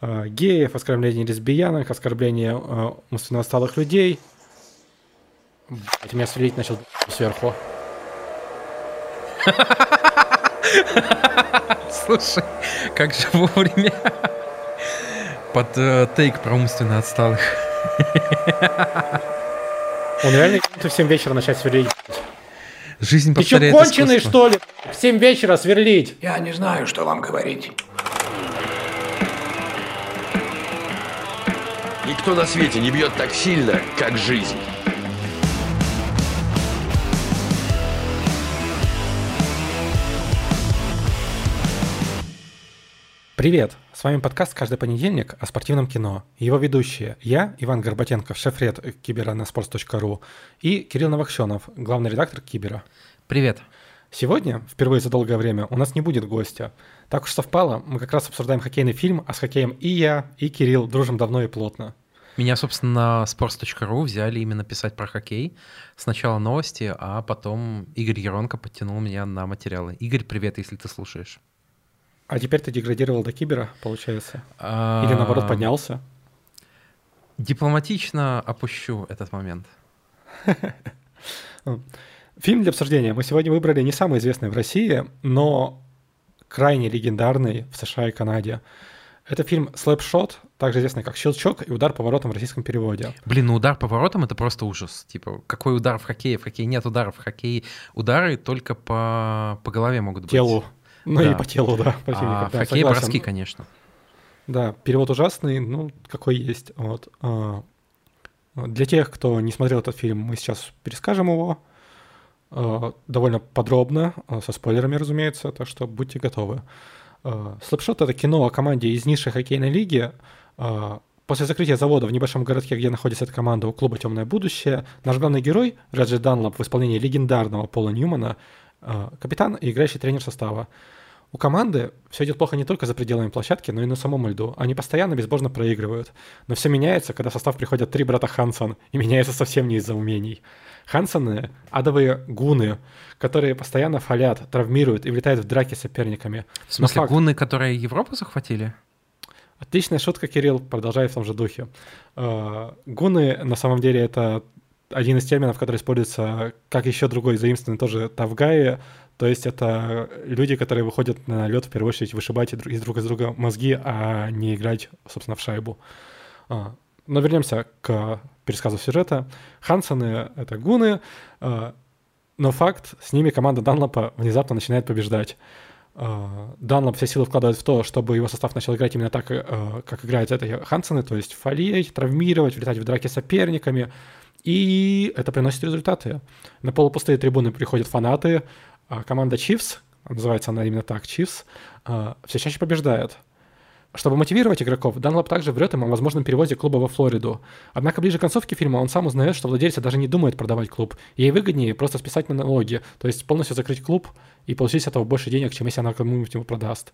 э, геев, оскорбление лесбиянок, оскорбление э, умственно отсталых людей. Блядь, меня сверлить начал сверху. Слушай, как же вовремя под э, тейк про умственно отсталых. Он реально в 7 вечера начать сверлить. Жизнь Ты что, повторяет конченый, искусство. что ли? В 7 вечера сверлить. Я не знаю, что вам говорить. Никто на свете не бьет так сильно, как жизнь. Привет! С вами подкаст «Каждый понедельник» о спортивном кино. Его ведущие я, Иван Горбатенков, шеф-ред Кибера на sports.ru и Кирилл Новокщенов, главный редактор Кибера. Привет. Сегодня, впервые за долгое время, у нас не будет гостя. Так уж совпало, мы как раз обсуждаем хоккейный фильм, а с хоккеем и я, и Кирилл дружим давно и плотно. Меня, собственно, на sports.ru взяли именно писать про хоккей. Сначала новости, а потом Игорь Еронко подтянул меня на материалы. Игорь, привет, если ты слушаешь. А теперь ты деградировал до Кибера, получается? А, Или наоборот поднялся? Дипломатично опущу этот момент. Фильм для обсуждения мы сегодня выбрали не самый известный в России, но крайне легендарный в США и Канаде. Это фильм «Слэпшот», также известный как «Щелчок» и «Удар поворотом» в российском переводе. Блин, ну удар поворотом это просто ужас. Типа, какой удар в хоккее? В хоккее нет ударов. В хоккее удары только по, по голове могут быть. Телу. Ну Да. и по телу, да, А противника. в да, хоккее согласен. броски, конечно. Да, перевод ужасный, ну, какой есть. Вот. А, Для тех, кто не смотрел этот фильм, мы сейчас перескажем его а, довольно подробно, а, со спойлерами, разумеется, так что будьте готовы. А, Слэпшот — это кино о команде из низшей хоккейной лиги. После закрытия завода в небольшом городке, где находится эта команда у клуба «Темное будущее», наш главный герой, Реджи Данлоп, в исполнении легендарного Пола Ньюмана, капитан и играющий тренер состава. У команды все идет плохо не только за пределами площадки, но и на самом льду. Они постоянно безбожно проигрывают. Но все меняется, когда в состав приходят три брата Хансон, и меняется совсем не из-за умений. Хансоны — адовые гуны, которые постоянно фалят, травмируют и влетают в драки с соперниками. В смысле, факт- гуны, которые Европу захватили? Отличная шутка, Кирилл, продолжает в том же духе. Э, Гуны, на самом деле, это один из терминов, который используется как еще другой заимствованный тоже тавгаи, то есть это люди, которые выходят на лед в первую очередь вышибать из друг из друга мозги, а не играть, собственно, в шайбу. А, Но вернемся к пересказу сюжета. Хансоны — это гуны, а, но факт, с ними команда Данлопа внезапно начинает побеждать. А, Данлоп все силы вкладывает в то, чтобы его состав начал играть именно так, э, как играют это Хансены, то есть фалить, травмировать, влетать в драки с соперниками. И это приносит результаты. На полупустые трибуны приходят фанаты, команда Chiefs, называется она именно так, Chiefs, а, все чаще побеждает. Чтобы мотивировать игроков, Данлоп также врет им о возможном переводе клуба во Флориду. Однако ближе к концовке фильма он сам узнает, что владельцы даже не думают продавать клуб. Ей выгоднее просто списать на налоги, то есть полностью закрыть клуб и получить с этого больше денег, чем если она кому-нибудь его продаст.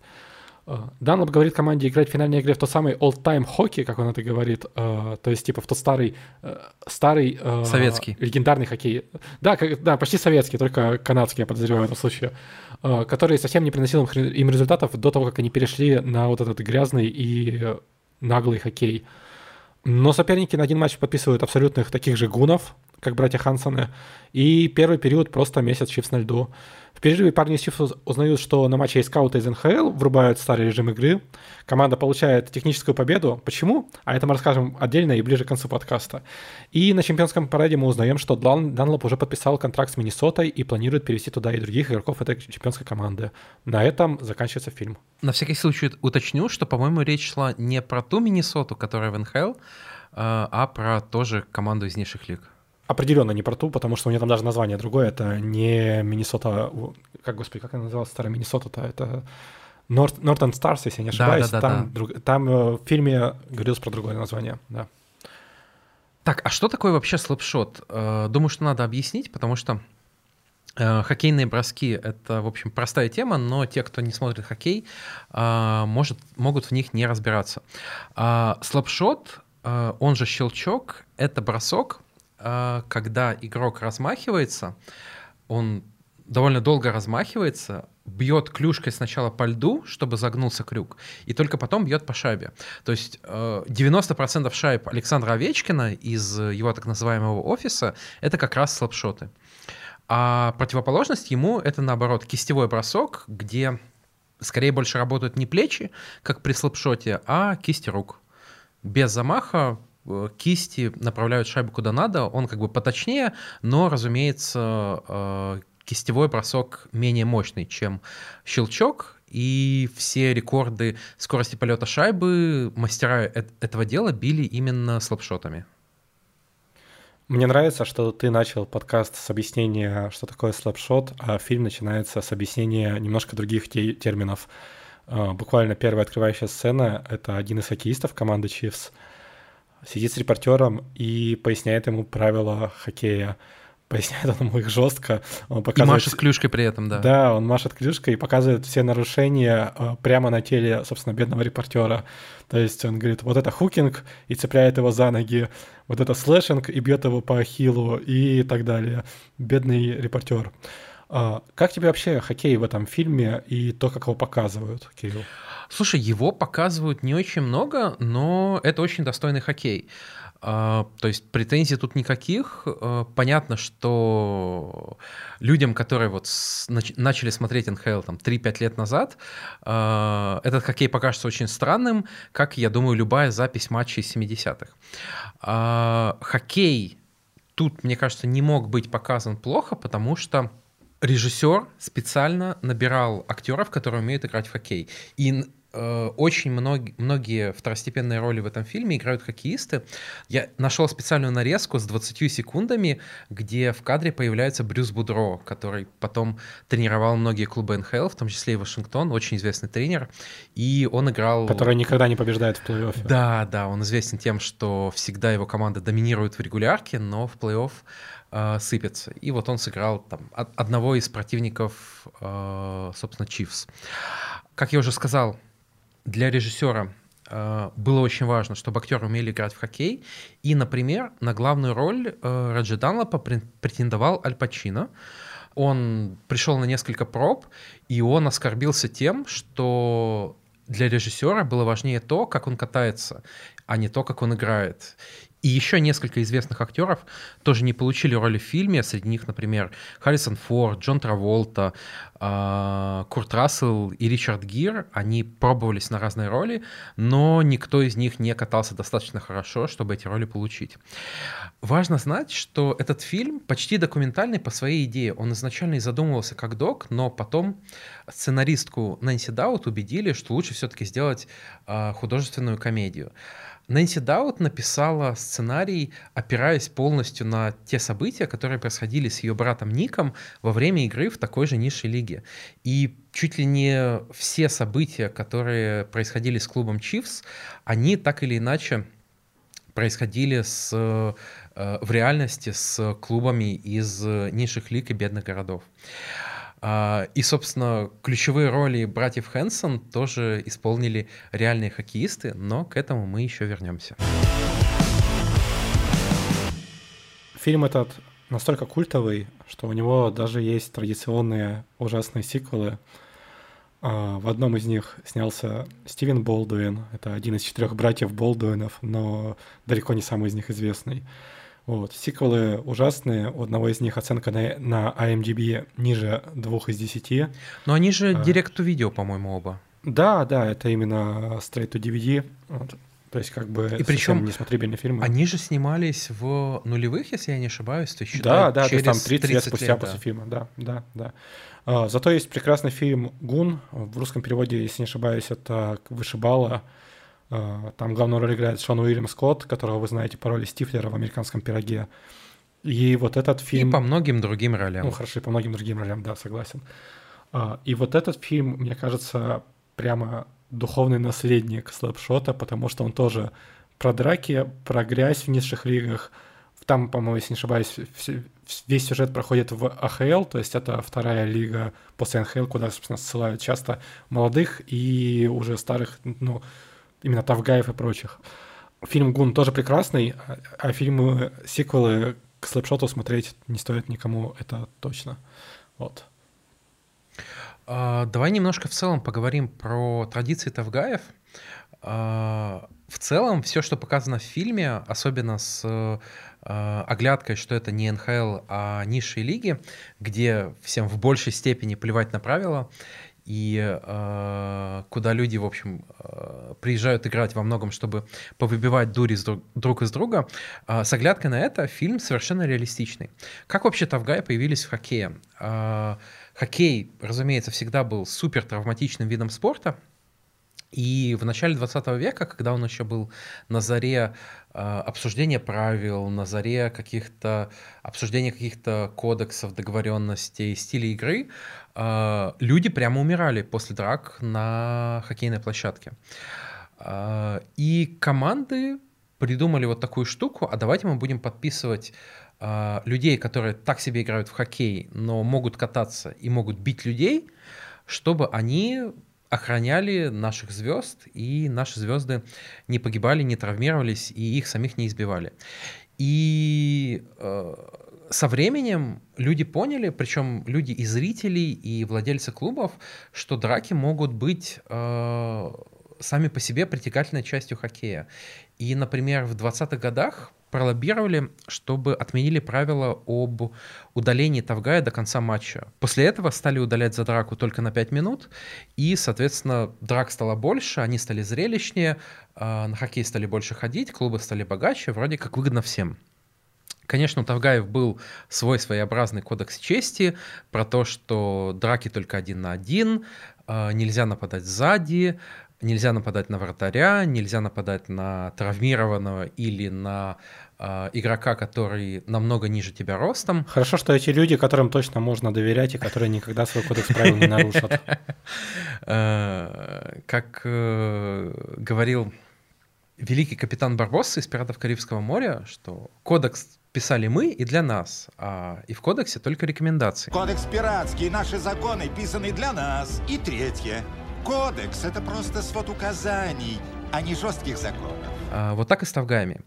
Э, Данлоп говорит команде играть в финальной игре в тот самый old-time хоккей, как он это говорит, э, то есть типа в тот старый, э, старый э, Советский. легендарный хоккей. Да, как- да, почти советский, только канадский, я подозреваю в этом случае, э, который совсем не приносил им им результатов до того, как они перешли на вот этот грязный и наглый хоккей. Но соперники на один матч подписывают абсолютных таких же гунов, как братья Хансоны, и первый период просто месяц Чифс на льду. В перерыве парни из Чифс узнают, что на матче есть скауты из НХЛ, врубают старый режим игры, команда получает техническую победу. Почему? А это мы расскажем отдельно и ближе к концу подкаста. И на чемпионском параде мы узнаем, что Дан- Данлоп уже подписал контракт с Миннесотой и планирует перевести туда и других игроков этой чемпионской команды. На этом заканчивается фильм. На всякий случай уточню, что, по-моему, речь шла не про ту Миннесоту, которая в НХЛ, а а про тоже команду из низших лиг. Определенно не про ту, потому что у нее там даже название другое. Это не Миннесота... Как, господи, как она называлась, старая Миннесота-то? Это Норт, Нортон Старс, если я не Да, ошибаюсь. да, да, там, да. друг- там э, в фильме говорилось про другое название, да. Так, а что такое вообще слэпшот? Э, Думаю, что надо объяснить, потому что э, хоккейные броски — это, в общем, простая тема, но те, кто не смотрит хоккей, может, могут в них не разбираться. Слэпшот, он же щелчок, это бросок, когда игрок размахивается, он довольно долго размахивается, бьет клюшкой сначала по льду, чтобы загнулся крюк, и только потом бьет по шайбе. То есть 90% э, шайб Александра Овечкина из его так называемого офиса — это как раз слапшоты. А противоположность ему — это, наоборот, кистевой бросок, где скорее больше работают не плечи, как при слапшоте, а кисти рук. Без замаха кисти направляют шайбу куда надо, он как бы поточнее, но, разумеется, э, кистевой бросок менее мощный, чем щелчок, и все рекорды скорости полета шайбы мастера этого дела били именно слапшотами. Мне нравится, что ты начал подкаст с объяснения, что такое слэпшот, а фильм начинается с объяснения немножко других те- терминов. Буквально первая открывающая сцена — это один из хоккеистов команды Chiefs сидит с репортером и поясняет ему правила хоккея поясняет он ему их жестко. Он показывает... И машет клюшкой при этом, да. Да, он машет клюшкой и показывает все нарушения э, прямо на теле, собственно, бедного репортера. То есть он говорит, вот это hooking, и цепляет его за ноги, вот это slashing, и бьет его по ахиллу, и так далее. Бедный репортер. А, как тебе вообще хоккей в этом фильме и то, как его показывают, Кирилл? Слушай, его показывают не очень много, но это очень достойный хоккей. А, то есть претензий тут никаких. А, понятно, что людям, которые вот начали смотреть НХЛ там 3-5 лет назад, этот хоккей покажется очень странным, как, я думаю, любая запись матчей 70-х. Хоккей тут, мне кажется, не мог быть показан плохо, потому что режиссер специально набирал актеров, которые умеют играть в хоккей. И Э, очень многие, многие второстепенные роли в этом фильме играют хоккеисты. Я нашел специальную нарезку с 20 секундами, где в кадре появляется Брюс Будро, который потом тренировал многие клубы НХЛ, в том числе и Вашингтон, очень известный тренер, и он играл... Который никогда не побеждает в плей-оффе. Да, да, он известен тем, что всегда его команда доминирует в регулярке, но в плей-офф э, сыпется. И вот он сыграл там одного из противников, э, собственно, Чивс. Как я уже сказал, для режиссера э, было очень важно, чтобы актеры умели играть в хоккей. И, например, на главную роль э, Раджи Данлопа претендовал Аль Пачино. Он пришел на несколько проб, и он оскорбился тем, что для режиссера было важнее то, как он катается, а не то, как он играет. И еще несколько известных актеров тоже не получили роли в фильме. Среди них, например, Харрисон Форд, Джон Траволта, а, Курт Рассел и Ричард Гир. Они пробовались на разные роли, но никто из них не катался достаточно хорошо, чтобы эти роли получить. Важно знать, что этот фильм почти документальный по своей идее. Он изначально и задумывался как док, но потом сценаристку Нэнси Даут убедили, что лучше все-таки сделать а, художественную комедию. Нэнси Даут написала сценарий, опираясь полностью на те события, которые происходили с ее братом Ником во время игры в такой же низшей лиге. И чуть ли не все события, которые происходили с клубом Чивс, они так или иначе происходили с, э, в реальности с клубами из низших лиг и бедных городов. А, и, собственно, ключевые роли братьев Хэнсон тоже исполнили реальные хоккеисты, но к этому мы еще вернемся. Фильм этот настолько культовый, что у него даже есть традиционные ужасные сиквелы. А, в одном из них снялся Стивен Болдуин. Это один из четырех братьев Болдуинов, но далеко не самый из них известный. Вот. Сиквелы ужасные. У одного из них оценка на, на IMDb ниже двух из десяти. Но они же директ to видео, по-моему, оба. Да, да, это именно straight to DVD. Вот. То есть как бы и причем несмотрибельный фильм. Они же снимались в нулевых, если я не ошибаюсь. То есть, да, да, через то есть там 30, 30 лет спустя лет, после да. фильма, да, да, да. А, зато есть прекрасный фильм «Гун». В русском переводе, если не ошибаюсь, это «Вышибала». А, там главную роль играет Шон Уильям Скотт, которого вы знаете по роли Стифлера в «Американском пироге». И вот этот фильм... И по многим другим ролям. Ну, хорошо, и по многим другим ролям, да, согласен. А, и вот этот фильм, мне кажется, прямо духовный наследник слэпшота, потому что он тоже про драки, про грязь в низших лигах. Там, по-моему, если не ошибаюсь, весь сюжет проходит в АХЛ, то есть это вторая лига после НХЛ, куда, собственно, ссылают часто молодых и уже старых, ну, именно Тавгаев и прочих. Фильм «Гун» тоже прекрасный, а, фильмы, сиквелы к слэпшоту смотреть не стоит никому, это точно. Вот. А, давай немножко в целом поговорим про традиции Тавгаев. А, в целом, все, что показано в фильме, особенно с а, оглядкой, что это не НХЛ, а низшие лиги, где всем в большей степени плевать на правила, и э, куда люди, в общем, э, приезжают играть во многом, чтобы повыбивать дури друг, друг из друга. Э, с оглядкой на это фильм совершенно реалистичный. Как вообще Тавгай появились в хоккее? Э, хоккей, разумеется, всегда был супер травматичным видом спорта, и в начале 20 века, когда он еще был на заре э, обсуждения правил, на заре каких-то обсуждения каких-то кодексов, договоренностей, стилей игры, люди прямо умирали после драк на хоккейной площадке. Э, и команды придумали вот такую штуку, а давайте мы будем подписывать э, людей, которые так себе играют в хоккей, но могут кататься и могут бить людей, чтобы они охраняли наших звезд, и наши звезды не погибали, не травмировались, и их самих не избивали. И со временем люди поняли, причем люди и зрители, и владельцы клубов, что драки могут быть э, сами по себе притягательной частью хоккея. И, например, в 20-х годах пролоббировали, чтобы отменили правила об удалении Тавгая до конца матча. После этого стали удалять за драку только на 5 минут, и, соответственно, драк стало больше, они стали зрелищнее, а, на хоккей стали больше ходить, клубы стали богаче, вроде как выгодно всем. Конечно, у Тавгаев был свой своеобразный кодекс чести про то, что драки только один на один, а, нельзя нападать сзади, нельзя нападать на вратаря, нельзя нападать на травмированного или на э, игрока, который намного ниже тебя ростом. Хорошо, что эти люди, которым точно можно доверять и которые никогда свой кодекс правил не нарушат. Э, как э, говорил великий капитан Барбосса из «Пиратов Карибского моря», что кодекс писали мы и для нас, а и в кодексе только рекомендации. Кодекс пиратский, наши законы писаны для нас. И третье. Кодекс — это просто свод указаний, а не жестких законов. А, вот так и с Тавгаями.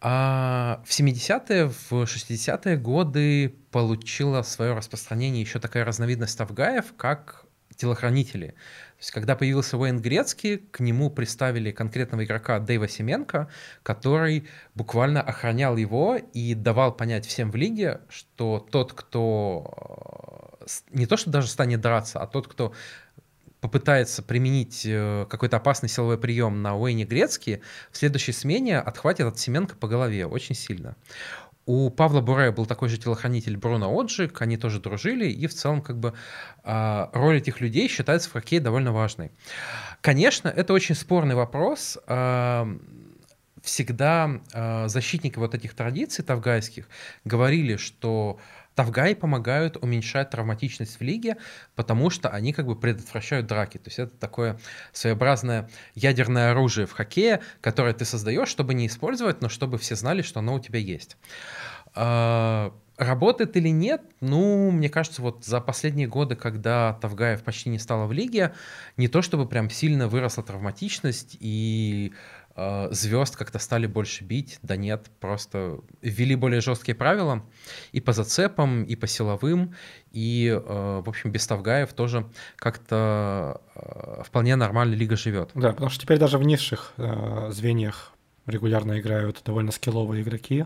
А в 70-е, в 60-е годы получила свое распространение еще такая разновидность Тавгаев, как телохранители. То есть, когда появился Уэйн Грецкий, к нему приставили конкретного игрока Дэйва Семенко, который буквально охранял его и давал понять всем в лиге, что тот, кто э, не то что даже станет драться, а тот, кто попытается применить э, какой-то опасный силовой прием на Уэйне Грецки, в следующей смене отхватит от Семенко по голове очень сильно. У Павла Бурея был такой же телохранитель Бруно Оджик, они тоже дружили, и в целом как бы а, роль этих людей считается в хоккее довольно важной. Конечно, это очень спорный вопрос. А, всегда а, защитники вот этих традиций тавгайских говорили, что Тавгаи помогают уменьшать травматичность в лиге, потому что они как бы предотвращают драки. То есть это такое своеобразное ядерное оружие в хоккее, которое ты создаешь, чтобы не использовать, но чтобы все знали, что оно у тебя есть. А, работает или нет? Ну, мне кажется, вот за последние годы, когда Тавгаев почти не стало в лиге, не то чтобы прям сильно выросла травматичность и звезд как-то стали больше бить, да нет, просто ввели более жесткие правила и по зацепам, и по силовым, и, э, в общем, без Тавгаев тоже как-то э, вполне нормально лига живет. Да, потому что теперь даже в низших э, звеньях регулярно играют довольно скилловые игроки,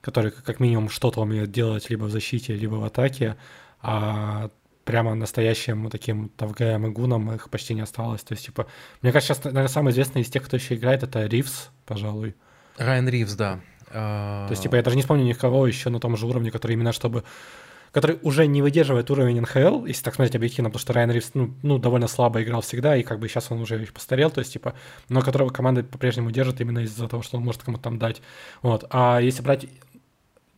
которые как минимум что-то умеют делать либо в защите, либо в атаке, а прямо настоящим таким Тавгаем и Гуном их почти не осталось. То есть, типа, мне кажется, сейчас, наверное, самый известный из тех, кто еще играет, это Ривз, пожалуй. Райан Ривз, да. То есть, типа, я даже не вспомню никого еще на том же уровне, который именно чтобы который уже не выдерживает уровень НХЛ, если так смотреть объективно, потому что Райан Ривз, ну, ну, довольно слабо играл всегда, и как бы сейчас он уже постарел, то есть, типа, но которого команда по-прежнему держит именно из-за того, что он может кому-то там дать. Вот. А если брать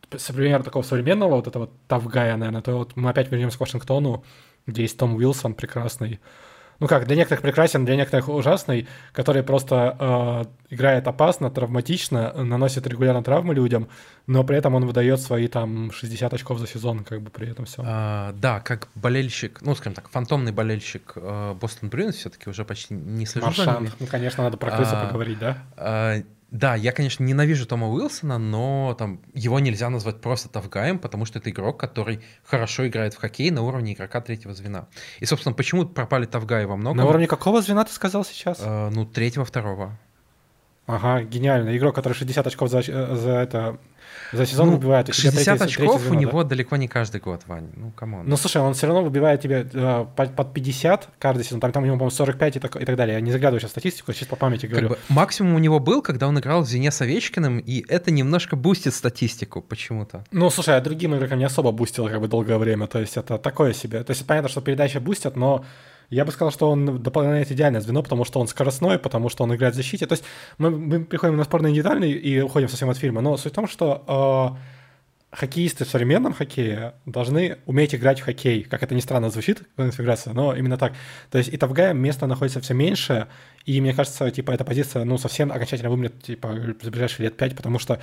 пример такого современного вот этого тавгая, наверное, то вот мы опять вернемся к Вашингтону, где есть Том Уилсон прекрасный. Ну как, для некоторых прекрасен, для некоторых ужасный, который просто э, играет опасно, травматично, наносит регулярно травмы людям, но при этом он выдает свои там 60 очков за сезон, как бы при этом все. А, да, как болельщик, ну, скажем так, фантомный болельщик э, Бостон Брюинс все-таки уже почти не слежу ними. ну, конечно, надо про крысу А, поговорить, да? А, Да, я, конечно, ненавижу Тома Уилсона, но там его нельзя назвать просто тавгаем, потому что это игрок, который хорошо играет в хоккей на уровне игрока третьего звена. И, собственно, почему пропали тавгаи во многом? На уровне какого звена ты сказал сейчас? Э, ну, третьего, второго. Ага, гениально. Игрок, который 60 очков за, э, за это за сезон Ну, выбивает. у тебя 60 третье- третье очков звено, у да? него далеко не каждый год, Вань. Ну, come on. Ну, слушай, он все равно выбивает тебе э, под, под 50 каждый сезон. Там, там у него, по-моему, 45 и так, и так далее. Я не заглядываю сейчас в статистику, чисто по памяти Как говорю. бы максимум у него был, когда он играл в звене с Овечкиным, и это немножко бустит статистику почему-то. Ну, слушай, а другим игрокам не особо бустил как бы долгое время. То есть это такое себе. То есть понятно, что передачи бустят, но я бы сказал, что он дополняет идеальное звено, потому что он скоростной, потому что он играет в защите. То есть мы, мы приходим на спорный индивидуальный и уходим совсем от фильма. Но суть в том, что э, хоккеисты в современном хоккее должны уметь играть в хоккей. Как это ни странно звучит, конфигурация, но именно так. То есть и Тавгая место находится все меньше, и мне кажется, типа, эта позиция, ну, совсем окончательно вымрет, типа, за ближайшие лет пять, потому что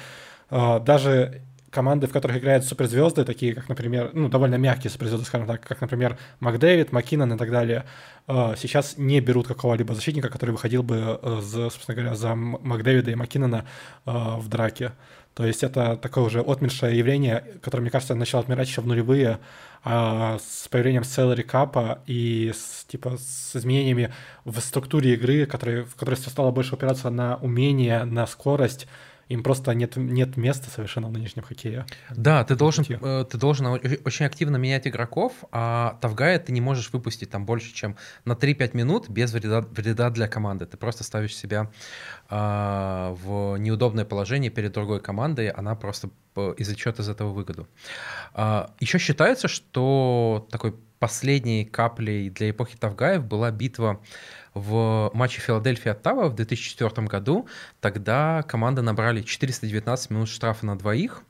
э, даже команды, в которых играют суперзвезды, такие как, например, ну, довольно мягкие суперзвезды, скажем так, как, например, Макдэвид, Маккинон и так далее, э, сейчас не берут какого-либо защитника, который выходил бы, э, за, собственно говоря, за Макдэвида и Маккинона э, в драке. То есть это такое уже отмершее явление, которое, мне кажется, начало отмирать еще в нулевые, а с появлением salary капа и с, типа, с изменениями в структуре игры, которые, в которой всё стало больше опираться на умение, на скорость, им просто нет, нет места совершенно в нынешнем хоккее. Да, ты должен, э, ты должен очень активно менять игроков, а Тавгая ты не можешь выпустить там больше, чем на 3-5 минут без вреда, вреда для команды. Ты просто ставишь себя а, в неудобное положение перед другой командой, она просто п- извлечет из этого выгоду. еще считается, что такой последней каплей для эпохи Тавгаев была битва в матче Филадельфия-Оттава в 2004 году. Тогда команды набрали 419 минут штрафа на двоих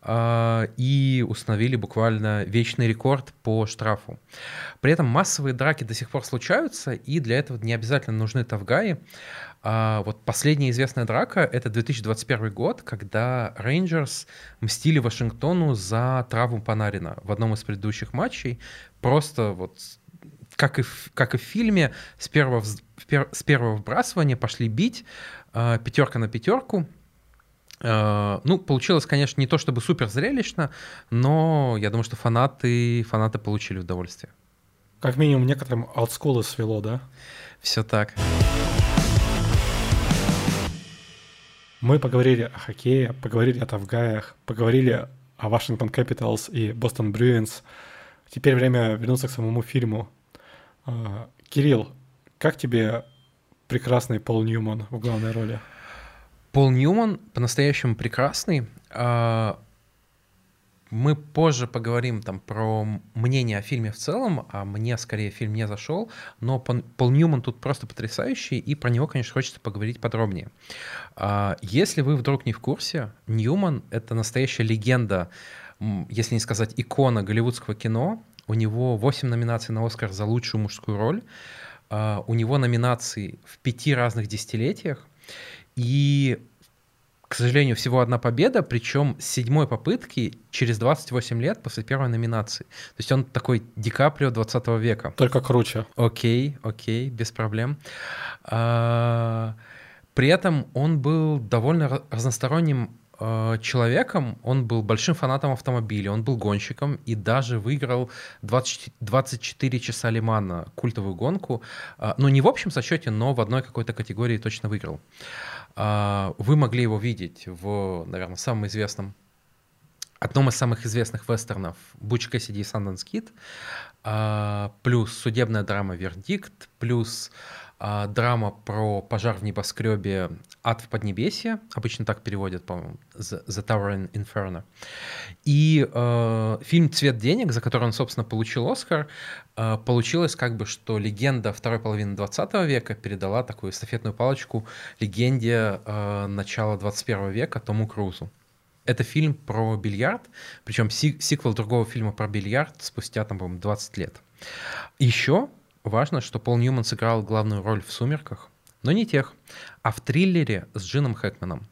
а, и установили буквально вечный рекорд по штрафу. При этом массовые драки до сих пор случаются, и для этого не обязательно нужны тавгаи. А вот последняя известная драка — это 2021 год, когда Рейнджерс мстили Вашингтону за травму Панарина в одном из предыдущих матчей. Просто вот как и в, как и в фильме, с первого, с первого вбрасывания пошли бить, а, пятерка на пятерку. А, Ну, получилось, конечно, не то чтобы супер зрелищно, но я думаю, что фанаты, фанаты получили удовольствие. Как минимум некоторым олдскулы свело, да? Все так. Мы поговорили о хоккее, поговорили о Тавгаях, поговорили о Вашингтон Capitals и Бостон Bruins. Теперь время вернуться к самому фильму. А, Кирилл, как тебе прекрасный Пол Ньюман в главной роли? Пол Ньюман по-настоящему прекрасный. А, Мы позже поговорим там про мнение о фильме в целом, а мне скорее фильм не зашел, но Пол Ньюман тут просто потрясающий, и про него, конечно, хочется поговорить подробнее. А, Если вы вдруг не в курсе, Ньюман — это настоящая легенда, если не сказать икона голливудского кино. У него 8 номинаций на Оскар за лучшую мужскую роль. А, У него номинации в пяти разных десятилетиях. И, к сожалению, всего одна победа, причем с седьмой попытки через 28 лет после первой номинации. То есть он такой Ди Каприо 20 века. Только круче. Окей, окей, без проблем. А, При этом он был довольно разносторонним человеком, он был большим фанатом автомобиля, он был гонщиком и даже выиграл 20 24 часа Лимана, культовую гонку. А, Ну, не в общем сочете, но в одной какой-то категории точно выиграл. А, Вы могли его видеть в, наверное, самом известном одном из самых известных вестернов «Буч Кэссиди и Санденс Кид», а, плюс судебная драма «Вердикт», плюс драма про пожар в небоскребе «Ад в Поднебесье», обычно так переводят, по-моему, «The, The Tower in Inferno». И э, фильм «Цвет денег», за который он, собственно, получил Оскар, э, получилось как бы, что легенда второй половины 20 века передала такую эстафетную палочку легенде э, начала 21 века Тому Крузу. Это фильм про бильярд, причем си- сиквел другого фильма про бильярд спустя, там, по-моему, 20 лет. Еще важно, что Пол Ньюман сыграл главную роль в «Сумерках», но не тех, а в триллере с Джином Хэкманом.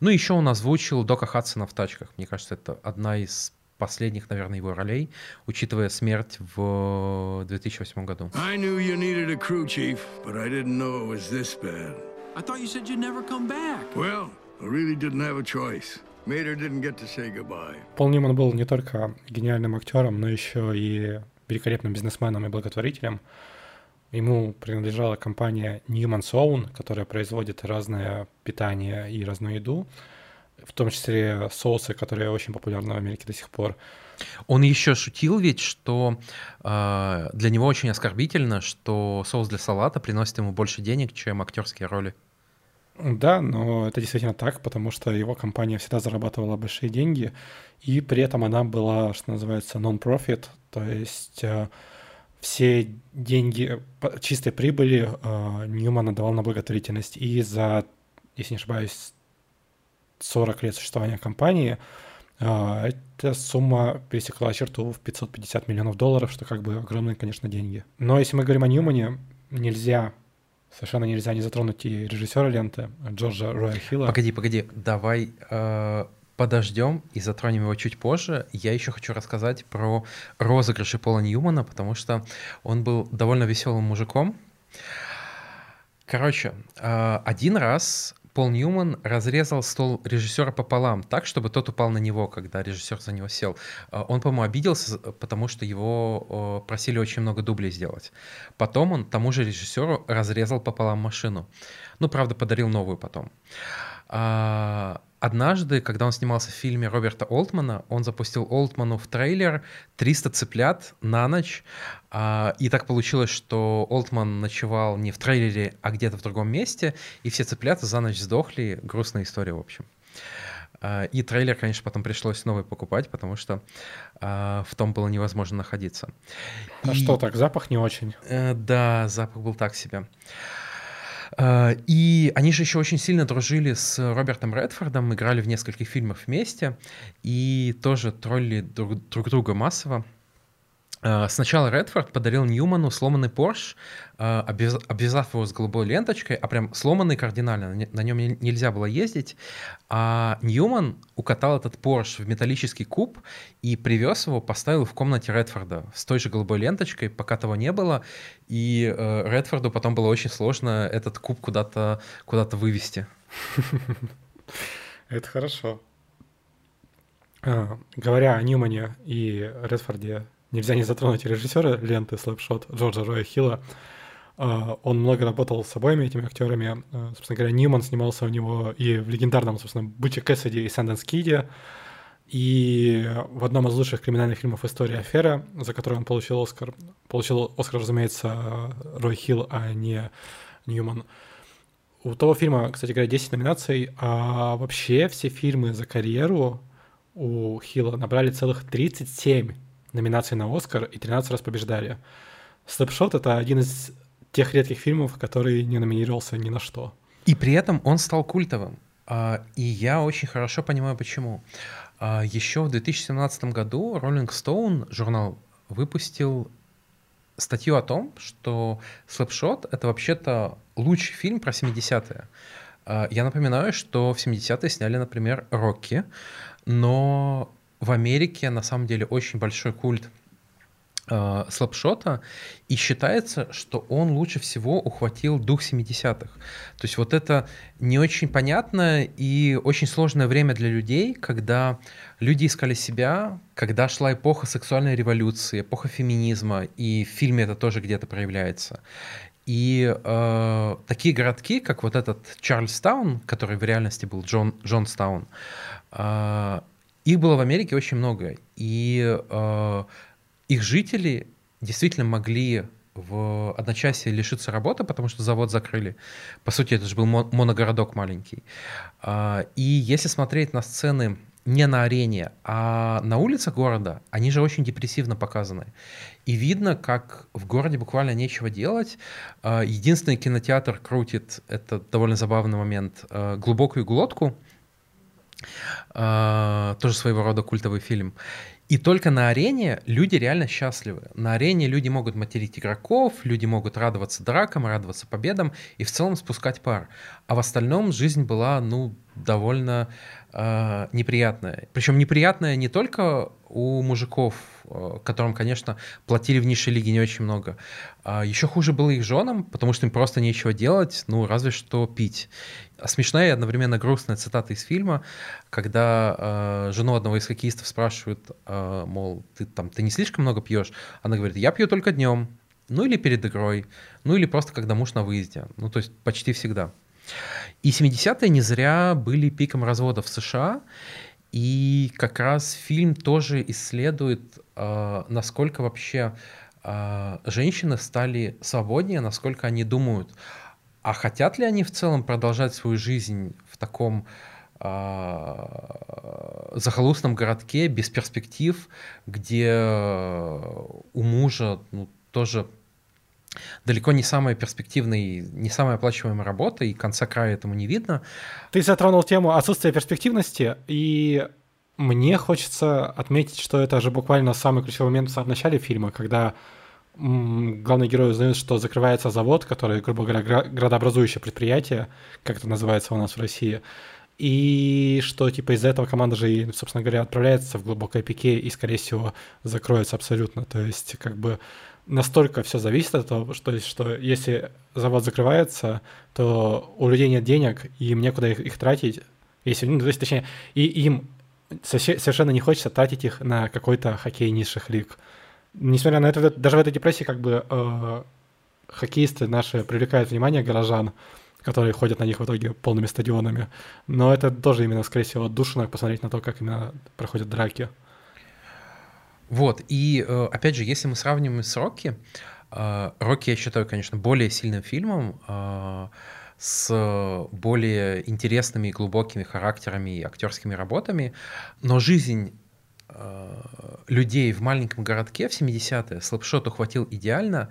Ну, еще он озвучил Дока Хадсона в «Тачках». Мне кажется, это одна из последних, наверное, его ролей, учитывая смерть в 2008 году. I knew you needed a crew chief, but I didn't know it was this bad. I thought you said you'd never come back. Well, I really didn't have a choice. Mater didn't get to say goodbye. Пол Ньюман был не только гениальным актером, но еще и великолепным бизнесменом и благотворителем. Ему принадлежала компания Newman's Own, которая производит разное питание и разную еду, в том числе соусы, которые очень популярны в Америке до сих пор. Он еще шутил ведь, что э, для него очень оскорбительно, что соус для салата приносит ему больше денег, чем актерские роли. Да, но это действительно так, потому что его компания всегда зарабатывала большие деньги, и при этом она была, что называется, non-profit, то есть э, все деньги чистой прибыли э, Ньюман отдавал на благотворительность. И за, если не ошибаюсь, 40 лет существования компании э, эта сумма пересекла черту в 550 миллионов долларов, что как бы огромные, конечно, деньги. Но если мы говорим о Ньюмане, нельзя совершенно нельзя не затронуть и режиссера ленты Джорджа Роя Хилла. Погоди, погоди, давай э, подождем и затронем его чуть позже. Я еще хочу рассказать про розыгрыши Пола Ньюмана, потому что он был довольно веселым мужиком. Короче, э, один раз Пол Ньюман разрезал стол режиссера пополам, так, чтобы тот упал на него, когда режиссер за него сел. Э, он, по-моему, обиделся, потому что его просили очень много дублей сделать. Потом он тому же режиссеру разрезал пополам машину. Ну, правда, подарил новую потом. А, однажды, когда он снимался в фильме Роберта Олтмана, он запустил Олтману в трейлер 300 цыплят на ночь. А, и так получилось, что Олтман ночевал не в трейлере, а где-то в другом месте, и все цыплята за ночь сдохли. Грустная история, в общем. А, и трейлер, конечно, потом пришлось новый покупать, потому что в том было невозможно находиться. А и... что так, запах не очень? Э, да, запах был так себе. А, и они же еще очень сильно дружили с Робертом Редфордом, играли в нескольких фильмах вместе и тоже тролли друг, друг друга массово. А, сначала Редфорд подарил Ньюману сломанный Порш, а, обвязав его с голубой ленточкой, а прям сломанный кардинально, на нем нельзя было ездить. А Ньюман укатал этот Порш в металлический куб и привез его, поставил в комнате Редфорда с той же голубой ленточкой, пока того не было. И э, Редфорду потом было очень сложно этот куб куда-то куда вывести. Это хорошо. Говоря о Ньюмане и Редфорде нельзя не затронуть режиссера ленты «Слэпшот» Джорджа Роя Хилла. А, он много работал с обоими этими актерами. А, собственно говоря, Ниман снимался у него и в легендарном, собственно, Буче Кэссиди и Сэнденс Киде, и в одном из лучших криминальных фильмов истории афера, за который он получил Оскар. Получил Оскар, разумеется, Рой Хилл, а не Ньюман. У того фильма, кстати говоря, 10 номинаций, а вообще все фильмы за карьеру у Хилла набрали целых 37 номинаций на Оскар и 13 раз побеждали. «Слэпшот» — это один из тех редких фильмов, который не номинировался ни на что. И при этом он стал культовым. А, и я очень хорошо понимаю, почему. А, Еще в 2017 году Rolling Stone, журнал, выпустил статью о том, что «Слэпшот» — это вообще-то лучший фильм про 70-е. А, я напоминаю, что в 70-е сняли, например, «Рокки», но в Америке на самом деле очень большой культ э, слапшота, и считается, что он лучше всего ухватил дух 70-х. То есть вот это не очень понятное и очень сложное время для людей, когда люди искали себя, когда шла эпоха сексуальной революции, эпоха феминизма, и в фильме это тоже где-то проявляется. И э, такие городки, как вот этот Чарльстаун, который в реальности был Джон, Джонстаун, э, их было в Америке очень много, и э, их жители действительно могли в одночасье лишиться работы, потому что завод закрыли. По сути, это же был моногородок маленький. Э, и если смотреть на сцены не на арене, а на улицах города, они же очень депрессивно показаны. И видно, как в городе буквально нечего делать. Э, единственный кинотеатр крутит, это довольно забавный момент, э, глубокую глотку — А, тоже своего рода культовый фильм. И только на арене люди реально счастливы. На арене люди могут материть игроков, люди могут радоваться дракам, радоваться победам и в целом спускать пар. А в остальном жизнь была, ну, довольно э, неприятная. Причем неприятная не только у мужиков, э, которым, конечно, платили в низшей лиге не очень много. А еще хуже было их женам, потому что им просто нечего делать, ну, разве что пить. А смешная и одновременно грустная цитата из фильма, когда э, жену одного из хоккеистов спрашивают, э, мол, ты там, ты не слишком много пьешь? Она говорит, я пью только днем, ну или перед игрой, ну или просто когда муж на выезде. Ну, то есть почти всегда. И 70-е не зря были пиком разводов в США, и как раз фильм тоже исследует, э, насколько вообще э, женщины стали свободнее, насколько они думают, а хотят ли они в целом продолжать свою жизнь в таком э, захолустном городке без перспектив, где у мужа ну, тоже далеко не самая перспективная, не самая оплачиваемая работа, и конца края этому не видно. Ты затронул тему отсутствия перспективности, и мне хочется отметить, что это же буквально самый ключевой момент в самом начале фильма, когда главный герой узнает, что закрывается завод, который, грубо говоря, градообразующее предприятие, как это называется у нас в России, и что, типа, из-за этого команда же, собственно говоря, отправляется в глубокое пике и, скорее всего, закроется абсолютно. То есть, как бы, настолько все зависит от того, что, что если завод закрывается, то у людей нет денег, и им некуда их, их тратить. Если, ну, то есть, точнее, и им совершенно не хочется тратить их на какой-то хоккей низших лиг. Несмотря на это, даже в этой депрессии как бы э, хоккеисты наши привлекают внимание горожан, которые ходят на них в итоге полными стадионами. Но это тоже именно, скорее всего, душно посмотреть на то, как именно проходят драки. Вот, и э, опять же, если мы сравниваем с Рокки, э, Рокки я считаю, конечно, более сильным фильмом, э, с более интересными и глубокими характерами и актерскими работами, но жизнь людей в маленьком городке в 70-е Слэпшот ухватил идеально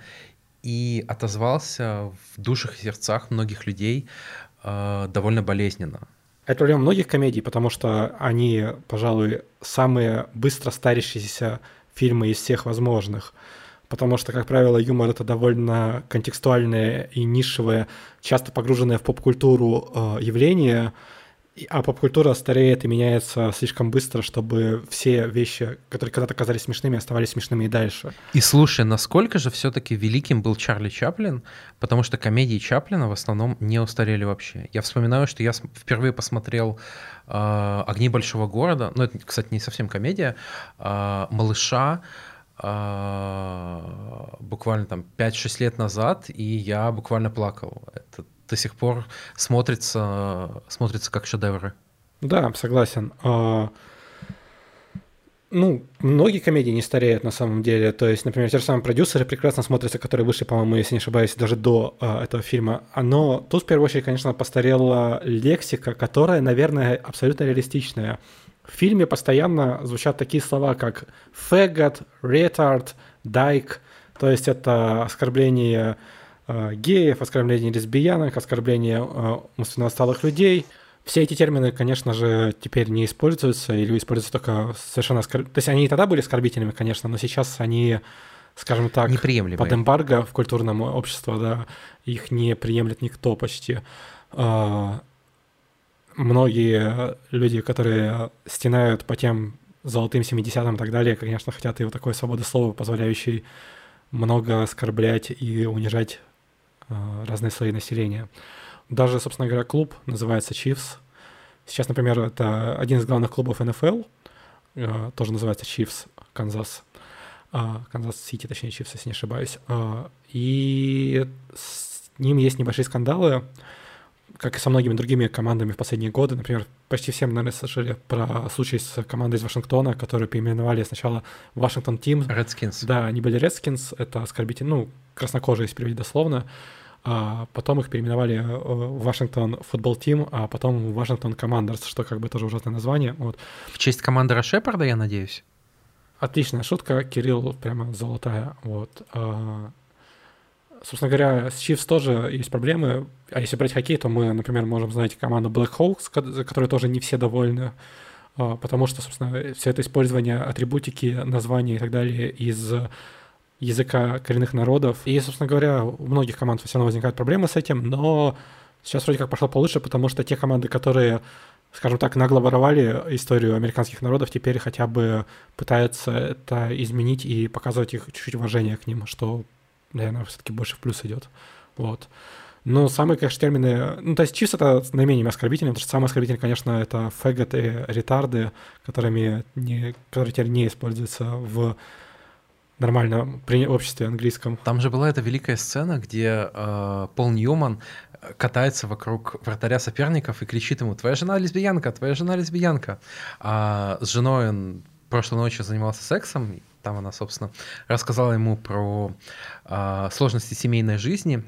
и отозвался в душах и сердцах многих людей довольно болезненно. Это проблема многих комедий, потому что они, пожалуй, самые быстро старящиеся фильмы из всех возможных. Потому что, как правило, юмор это довольно контекстуальное и нишевое, часто погруженное в поп-культуру э, явление, а поп-культура стареет и меняется слишком быстро, чтобы все вещи, которые когда-то казались смешными, оставались смешными и дальше. И слушай, насколько же все-таки великим был Чарли Чаплин, потому что комедии Чаплина в основном не устарели вообще. Я вспоминаю, что я впервые посмотрел э, «Огни большого города», ну это, кстати, не совсем комедия, э, «Малыша», Uh, буквально там 5-6 лет назад, и я буквально плакал. Это до сих пор смотрится, смотрится как шедевры. Да, согласен. А, ну, многие комедии не стареют на самом деле. То есть, например, те же самые продюсеры прекрасно смотрятся, которые вышли, по-моему, если не ошибаюсь, даже до а, этого фильма. Но тут, в первую очередь, конечно, постарела лексика, которая, наверное, абсолютно реалистичная. В фильме постоянно звучат такие слова, как «фэгот», «ретард», «дайк». То есть это оскорбление Э, геев, оскорбление лесбиянок, оскорбление э, умственно отсталых людей. Все эти термины, конечно же, теперь не используются или используются только совершенно... Оскорб... То есть они и тогда были оскорбительными, конечно, но сейчас они, скажем так, под эмбарго в культурном обществе, да, их не приемлет никто почти. Э, многие люди, которые стенают по тем золотым 70-м и так далее, конечно, хотят и вот такой свободы слова, позволяющей много оскорблять и унижать Э, разные слои населения. Даже, собственно говоря, клуб называется Chiefs. Сейчас, например, это один из главных клубов НФЛ, э, тоже называется Chiefs, Канзас. Канзас-Сити, точнее, Chiefs, если не ошибаюсь. Э, и с ним есть небольшие скандалы, как и со многими другими командами в последние годы. Например, почти всем, наверное, слышали про случай с командой из Вашингтона, которую переименовали сначала Вашингтон Тим. Redskins. Да, они были Redskins, это оскорбительно, ну, краснокожие, если переводить дословно а потом их переименовали э, в Вашингтон футбол тим, а потом Вашингтон Командерс, что как бы тоже ужасное название. Вот. В честь командора Шепарда, я надеюсь? Отличная шутка, Кирилл прямо золотая. Вот. А, собственно говоря, с Chiefs тоже есть проблемы. А если брать хоккей, то мы, например, можем знать команду Black Hawks, за которой тоже не все довольны. А, потому что, собственно, все это использование атрибутики, названий и так далее из языка коренных народов. И, собственно говоря, у многих команд все равно возникают проблемы с этим, но сейчас вроде как пошло получше, потому что те команды, которые, скажем так, нагло воровали историю американских народов, теперь хотя бы пытаются это изменить и показывать их чуть-чуть уважение к ним, что, наверное, все-таки больше в плюс идет. Вот. Но самые, конечно, термины... Ну, то есть чисто это наименее оскорбительные, потому что самые оскорбительные, конечно, это фэгот и ретарды, которыми не, которые теперь не используются в нормальном при обществе английском. Там же была эта великая сцена, где э, Пол Ньюман катается вокруг вратаря соперников и кричит ему «Твоя жена лесбиянка, твоя жена лесбиянка». А с женой он прошлой ночью занимался сексом, там она, собственно, рассказала ему про э, сложности семейной жизни,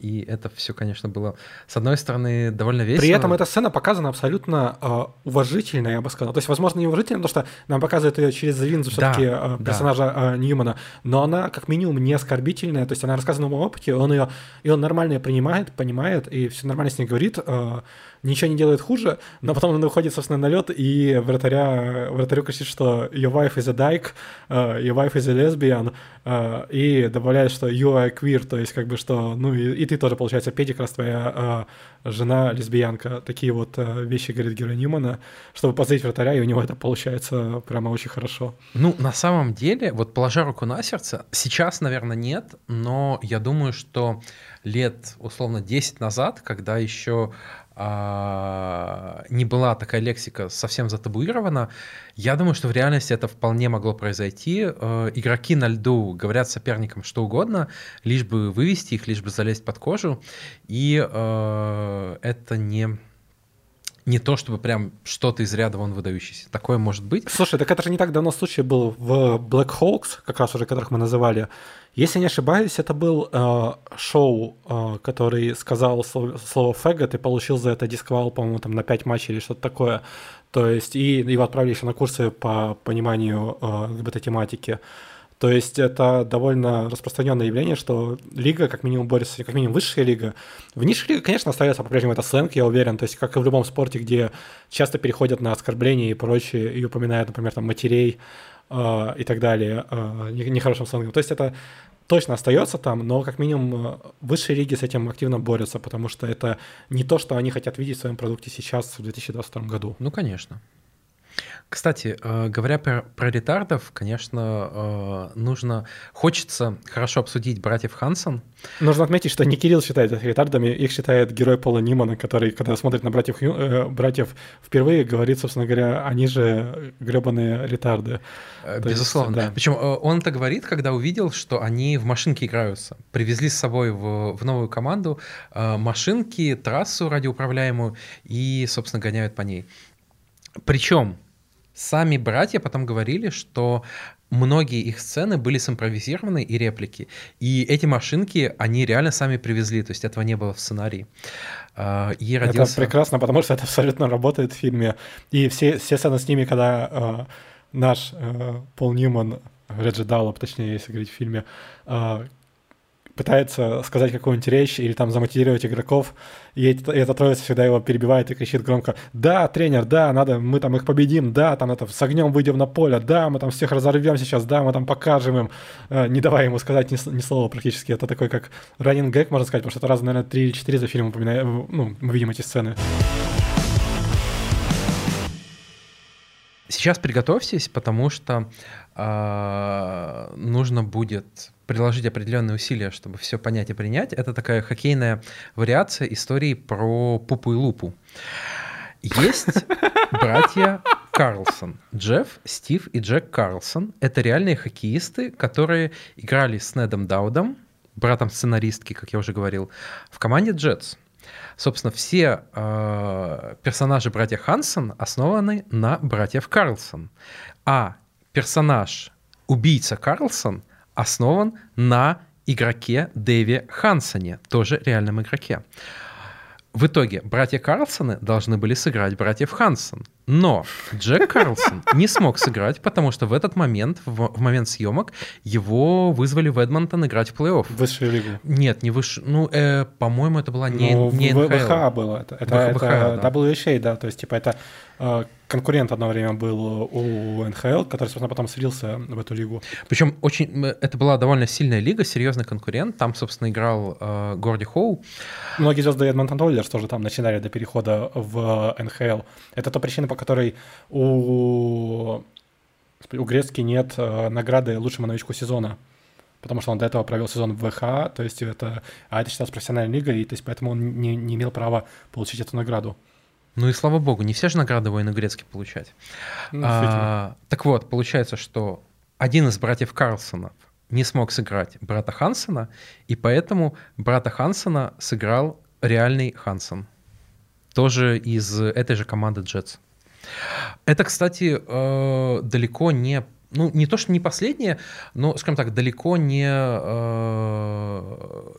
и это все, конечно, было, с одной стороны, довольно весело. При этом эта сцена показана абсолютно э, уважительно, я бы сказал. То есть, возможно, не уважительно, потому что нам показывают ее через линзу все-таки да, э, персонажа да. э, Ньюмана, но она, как минимум, не оскорбительная. То есть она рассказана в опыте, он ее, и он нормально ее принимает, понимает, и все нормально с ней говорит. Э, ничего не делает хуже, но потом он выходит, собственно, на лед, и вратаря, вратарю кричит, что your wife is a dyke, uh, your wife is a lesbian, uh, и добавляет, что you are queer, то есть как бы что, ну и, и ты тоже, получается, Петик, раз твоя uh, жена лесбиянка. Такие вот uh, вещи говорит герой Ньюмана, чтобы позлить вратаря, и у него это получается прямо очень хорошо. Ну, на самом деле, вот положа руку на сердце, сейчас, наверное, нет, но я думаю, что лет, условно, 10 назад, когда еще а, не была такая лексика совсем затабуирована, я думаю, что в реальности это вполне могло произойти. Э, игроки на льду говорят соперникам что угодно, лишь бы вывести их, лишь бы залезть под кожу, и э, это не не то, чтобы прям что-то из ряда вон выдающееся. Такое может быть. Слушай, так это же не так давно случай был в Black Hawks, как раз уже которых мы называли. Если не ошибаюсь, это был э, шоу, э, который сказал слово, слово «фэгот» и получил за это дисквал, по-моему, там на 5 матчей или что-то такое. То есть, и его отправили еще на курсы по пониманию э, ЛГБТ-тематики. То есть это довольно распространенное явление, что лига, как минимум, борется, как минимум высшая лига. В низших лигах, конечно, остается по-прежнему это сленг, я уверен. То есть, как и в любом спорте, где часто переходят на оскорбления и прочее, и упоминают, например, там, матерей э, и так далее, э, нехорошим сленгом. То есть это точно остается там, но как минимум э, высшие лиги с этим активно борются, потому что это не то, что они хотят видеть в своем продукте сейчас, в 2022 году. Ну, конечно. Кстати, э, говоря про, про ретардов, конечно, э, нужно, хочется хорошо обсудить братьев Хансон. Нужно отметить, что не Кирилл считает их ретардами, их считает герой Пола Нимана, который, когда смотрит на братьев, э, братьев впервые, говорит, собственно говоря, они же гребаные ретарды. Безусловно. Есть, да. Причем он это говорит, когда увидел, что они в машинке играются. Привезли с собой в, в новую команду машинки, трассу радиоуправляемую и, собственно, гоняют по ней. Причем Сами братья потом говорили, что многие их сцены были симпровизированы и реплики. И эти машинки они реально сами привезли, то есть этого не было в сценарии. А, и родился... Это прекрасно, потому что это абсолютно работает в фильме. И все, все сцены с ними, когда э, наш э, Пол Ньюман, Реджи Даллоп, точнее, если говорить в фильме, э, пытается сказать какую-нибудь речь или там замотивировать игроков, и, это, и эта троица всегда его перебивает и кричит громко, да, тренер, да, надо, мы там их победим, да, там это, с огнем выйдем на поле, да, мы там всех разорвем сейчас, да, мы там покажем им, э, не давая ему сказать ни, ни слова практически, это такой как раннинг гэг, можно сказать, потому что это раз, наверное, 3 или 4 за фильм упоминаем, ну, мы видим эти сцены. Сейчас приготовьтесь, потому что э, нужно будет приложить определенные усилия, чтобы все понять и принять. Это такая хоккейная вариация истории про Пупу и Лупу. Есть братья Карлсон. Джефф, Стив и Джек Карлсон. Это реальные хоккеисты, которые играли с Недом Даудом, братом сценаристки, как я уже говорил, в команде Джетс. Собственно, все э, персонажи братья Хансон основаны на братьев Карлсон. А персонаж убийца Карлсон основан на игроке Дэви Хансоне, тоже реальном игроке. В итоге братья Карлсоны должны были сыграть братьев Хансон. Но Джек Карлсон не смог сыграть, потому что в этот момент, в, в момент съемок, его вызвали в Эдмонтон играть в плей-офф. Высшую лигу. Нет, не выше. Ну, э, по-моему, это была не, ну, не в. ВХА было. Это, это, ВХА, это да. WHA, да, то есть, типа, это э, конкурент одно время был у НХЛ, который, собственно, потом слился в эту лигу. Причем очень, э, это была довольно сильная лига, серьезный конкурент. Там, собственно, играл э, Горди Хоу. Многие звезды Эдмонтон Ойлерс тоже там начинали до перехода в НХЛ. Это та причина, по которой у, у Грецки нет э, награды лучшему новичку сезона. Потому что он до этого провел сезон в ВХ, то есть это, а это считалось профессиональной лигой, и то есть поэтому он не, не имел права получить эту награду. Ну и слава богу, не все же награды воины Грецки получать. Ну. А, так вот, получается, что один из братьев Карлсонов не смог сыграть брата Хансона, и поэтому брата Хансона сыграл реальный Хансон. Тоже из этой же команды Джетс. Это, кстати, э, далеко не... Ну, не то, что не последнее, но, скажем так, далеко не э,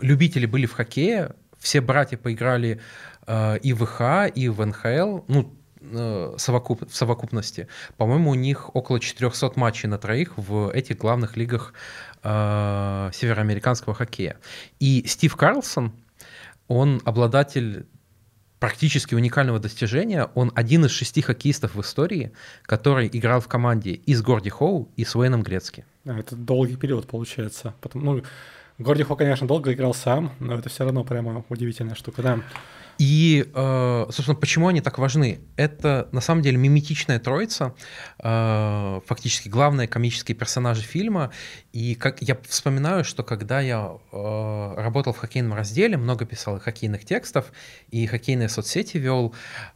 любители были в хоккее. Все братья поиграли э, и в ВХ, и в НХЛ. Ну, э, совокуп- в совокупности. По-моему, у них около 400 матчей на троих в этих главных лигах э, североамериканского хоккея. И Стив Карлсон, он обладатель практически уникального достижения. Он один из шести хоккеистов в истории, который играл в команде и с Горди Хоу, и с Уэйном Грецки. А, Это долгий период получается. Потом, ну, Горди Хо, конечно, долго играл сам, но это все равно прямо удивительная штука, да. И, э, собственно, почему они так важны? Это, на самом деле, миметичная троица, э, фактически главные комические персонажи фильма. И как я вспоминаю, что когда я э, работал в хоккейном разделе, много писал хоккейных текстов и хоккейные соцсети вел,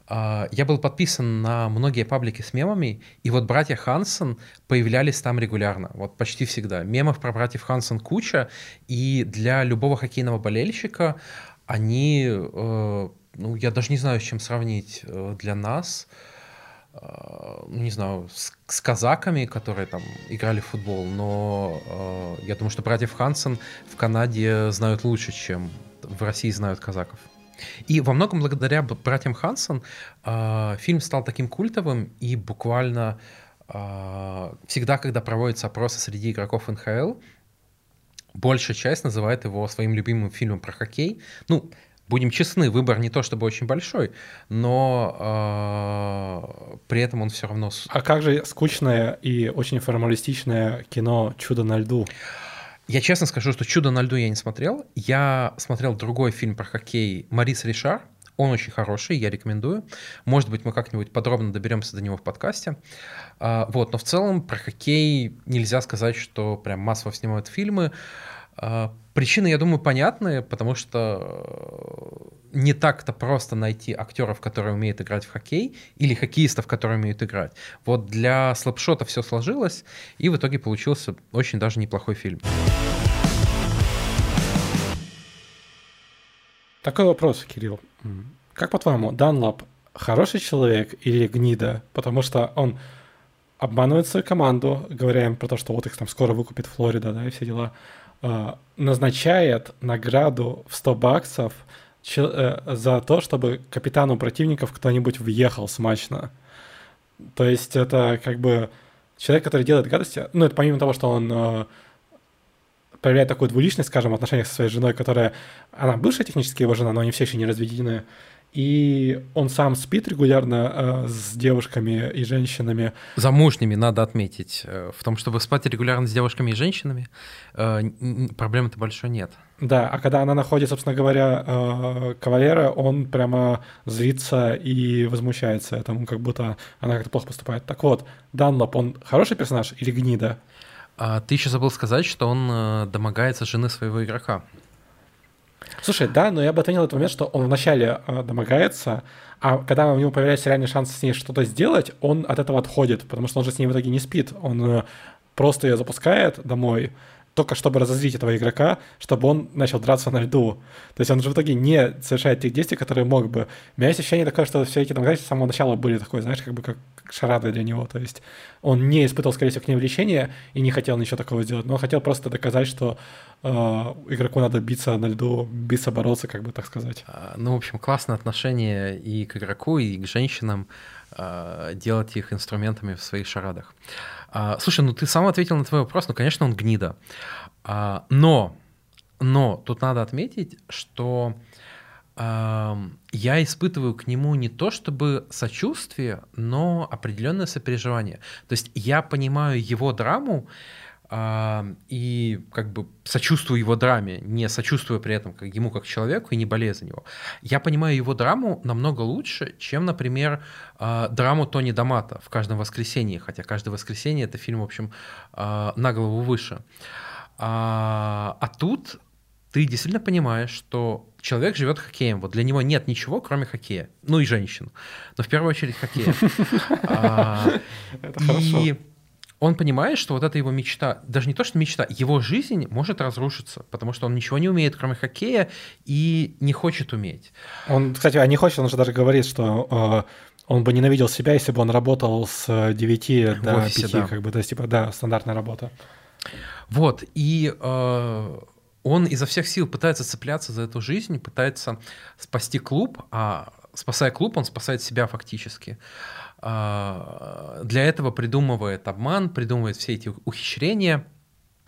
я был подписан на многие паблики с мемами, и вот братья Хансон появлялись там регулярно, вот почти всегда. Мемов про братьев Хансон куча, и для любого хоккейного болельщика они, э, ну, я даже не знаю, с чем сравнить э, для нас, э, ну, не знаю, с, с казаками, которые там играли в футбол, но я думаю, что братьев Хансен в Канаде знают лучше, чем в России знают казаков. И во многом благодаря братьям Хансен фильм стал таким культовым, и буквально всегда, когда проводятся опросы среди игроков НХЛ, большая часть называет его своим любимым фильмом про хоккей. Ну, будем честны, выбор не то чтобы очень большой, но э, при этом он все равно... А как же скучное и очень формалистичное кино «Чудо на льду»? Я честно скажу, что «Чудо на льду» я не смотрел. Я смотрел другой фильм про хоккей «Марис Ришар». Он очень хороший, я рекомендую. Может быть, мы как-нибудь подробно доберемся до него в подкасте. А, вот, но в целом про хоккей нельзя сказать, что прям массово снимают фильмы. А, Причины, я думаю, понятные, потому что э, не так-то просто найти актеров, которые умеют играть в хоккей, или хоккеистов, которые умеют играть. Вот для слэпшота все сложилось, и в итоге получился очень даже неплохой фильм. Такой вопрос, Кирилл. Как по-твоему, Данлап хороший человек или гнида? Потому что он обманывает свою команду, говоря им про то, что вот их там скоро выкупит Флорида, да, и все дела. А, назначает награду в 100 баксов э, за то, чтобы капитану противников кто-нибудь въехал смачно. То есть это как бы человек, который делает гадости. Ну, это помимо того, что он э, проявляет такую двуличность, скажем, в отношениях со своей женой, которая, она бывшая технически его жена, но они все еще не разведены. И он сам спит регулярно э, с девушками и женщинами. Замужними надо отметить. Э, В том, чтобы спать регулярно с девушками и женщинами, э, проблемы-то большой нет. Да, а когда она находит, собственно говоря, э, кавалера, он прямо злится и возмущается этому, как будто она как-то плохо поступает. Так вот, Данлоп, он хороший персонаж или гнида? А ты еще забыл сказать, что он э, домогается жены своего игрока. Слушай, да, но я бы отменил этот момент, что он вначале э, домогается, а когда у него появляется реальный шанс с ней что-то сделать, он от этого отходит, потому что он же с ней в итоге не спит. Он э, просто ее запускает домой, только чтобы разозлить этого игрока, чтобы он начал драться на льду. То есть он же в итоге не совершает тех действий, которые мог бы. У меня есть ощущение такое, что все эти домогательства с самого начала были такой, знаешь, как бы как шарада для него. То есть он не испытывал, скорее всего, к ней влечения и не хотел ничего такого сделать, но он хотел просто доказать, что э, игроку надо биться на льду, биться, бороться, как бы так сказать. А, Ну, в общем, классное отношение и к игроку, и к женщинам. э, делать их инструментами в своих шарадах. А, слушай, ну ты сам ответил на твой вопрос, ну, конечно, он гнида. А, но, но тут надо отметить, что я испытываю к нему не то чтобы сочувствие, но определенное сопереживание. То есть я понимаю его драму и как бы сочувствую его драме, не сочувствую при этом как ему как человеку и не болею за него. Я понимаю его драму намного лучше, чем, например, а, драму Тони Дамата в каждом воскресенье, хотя каждое воскресенье это фильм, в общем, а, на голову выше. А, а тут ты действительно понимаешь, что человек живет хоккеем. Вот для него нет ничего, кроме хоккея. Ну и женщин. Но в первую очередь хоккея. Это хорошо. Он понимает, что вот эта его мечта, даже не то, что мечта, его жизнь может разрушиться, потому что он ничего не умеет, кроме хоккея, и не хочет уметь. Он, кстати, а не хочет, он же даже говорит, что э, он бы ненавидел себя, если бы он работал с 9 до офисе, 5, да. как бы, то есть, типа, да, стандартная работа. Вот, и э, он изо всех сил пытается цепляться за эту жизнь, пытается спасти клуб, а спасая клуб, он спасает себя фактически. Для этого придумывает обман, придумывает все эти ухищрения.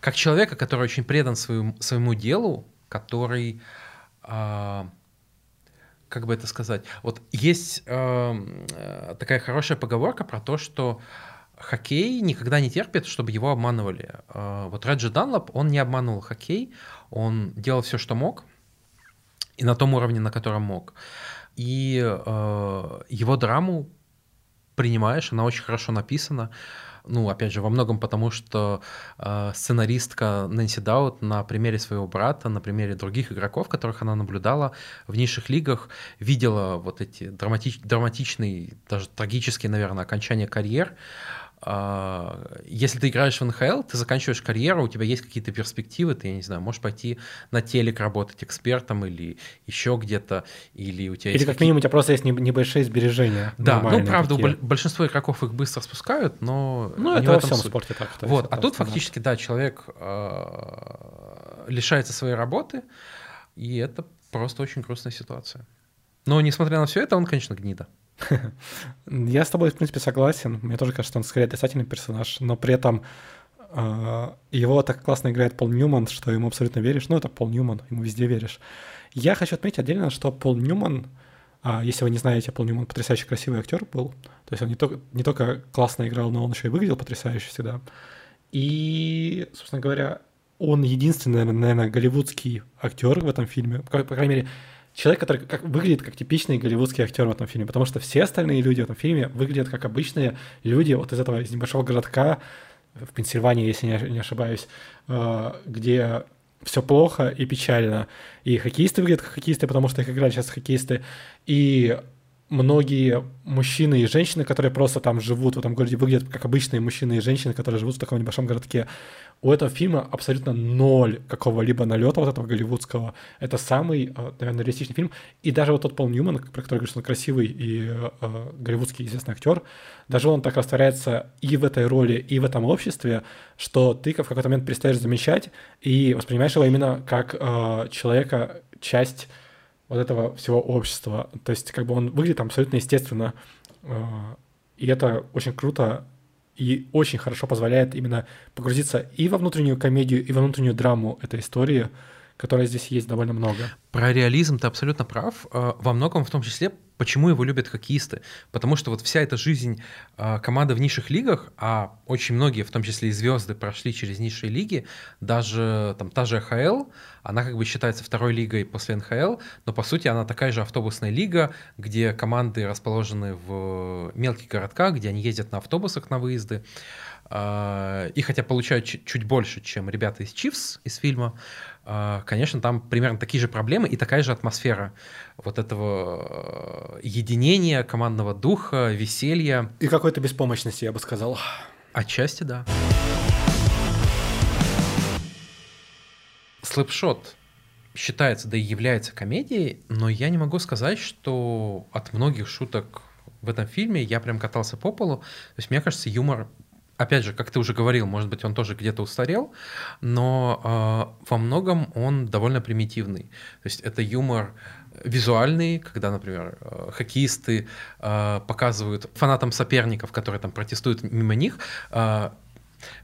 Как человека, который очень предан своему, своему делу, который, а, как бы это сказать, вот есть а, такая хорошая поговорка про то, что хоккей никогда не терпит, чтобы его обманывали. Вот Реджи Данлоп, он не обманывал хоккей, он делал все, что мог, и на том уровне, на котором мог. И э, его драму принимаешь, она очень хорошо написана. Ну, опять же, во многом потому, что э, сценаристка Нэнси Даут на примере своего брата, на примере других игроков, которых она наблюдала в низших лигах, видела вот эти драматич, драматичные, даже трагические, наверное, окончания карьер, если ты играешь в НХЛ, ты заканчиваешь карьеру, у тебя есть какие-то перспективы, ты, я не знаю, можешь пойти на телек работать экспертом или еще где-то, или у тебя Или как минимум у тебя просто есть небольшие сбережения. Да, ну правда, такие. у большинства игроков их быстро спускают, но ну, это во всем суть. спорте так. Вот, а тут фактически, да, человек э, лишается своей работы, и это просто очень грустная ситуация. Но несмотря на все это, он, конечно, гнида. Я с тобой, в принципе, согласен. Мне тоже кажется, он скорее отрицательный персонаж, но при этом э, его так классно играет Пол Ньюман, что ему абсолютно веришь. Ну, это Пол Ньюман, ему везде веришь. Я хочу отметить отдельно, что Пол Ньюман, э, если вы не знаете, Пол Ньюман потрясающе красивый актер был. То есть он не только, не только классно играл, но он еще и выглядел потрясающе всегда. И, собственно говоря, он единственный, наверное, голливудский актер в этом фильме, по крайней мере, человек, который как, выглядит как типичный голливудский актер в этом фильме, потому что все остальные люди в этом фильме выглядят как обычные люди вот из этого из небольшого городка в Пенсильвании, если не, ошибаюсь, э, где все плохо и печально. И хоккеисты выглядят как хоккеисты, потому что их играют сейчас хоккеисты. И многие мужчины и женщины, которые просто там живут в этом городе, выглядят как обычные мужчины и женщины, которые живут в таком небольшом городке у этого фильма абсолютно ноль какого-либо налета вот этого голливудского. Это самый, э, наверное, реалистичный фильм. И даже вот тот Пол Ньюман, про который говорит, что он красивый и э, голливудский известный актер, даже он так растворяется и в этой роли, и в этом обществе, что ты в какой-то момент перестаешь замечать и воспринимаешь его именно как э, человека, часть вот этого всего общества. То есть как бы он выглядит абсолютно естественно. Э, и это очень круто и очень хорошо позволяет именно погрузиться и во внутреннюю комедию, и во внутреннюю драму этой истории, которая здесь есть довольно много. Про реализм ты абсолютно прав. А, во многом, в том числе, почему его любят хоккеисты. Потому что вот вся эта жизнь а, команды в низших лигах, а очень многие, в том числе и звезды, прошли через низшие лиги, даже там та же ХЛ, она как бы считается второй лигой после НХЛ, но по сути она такая же автобусная лига, где команды расположены в мелких городках, где они ездят на автобусах на выезды. А, и хотя получают чуть больше, чем ребята из Чивс из фильма, а, конечно, там примерно такие же проблемы и такая же атмосфера вот этого э, единения, командного духа, веселья. И какой-то беспомощности, я бы сказал. Отчасти, да. Слэпшот считается, да и является комедией, но я не могу сказать, что от многих шуток в этом фильме я прям катался по полу. То есть, мне кажется, юмор опять же, как ты уже говорил, может быть, он тоже где-то устарел, но э, во многом он довольно примитивный. То есть это юмор визуальные, когда, например, э, хоккеисты э, показывают фанатам соперников, которые там протестуют мимо них, э,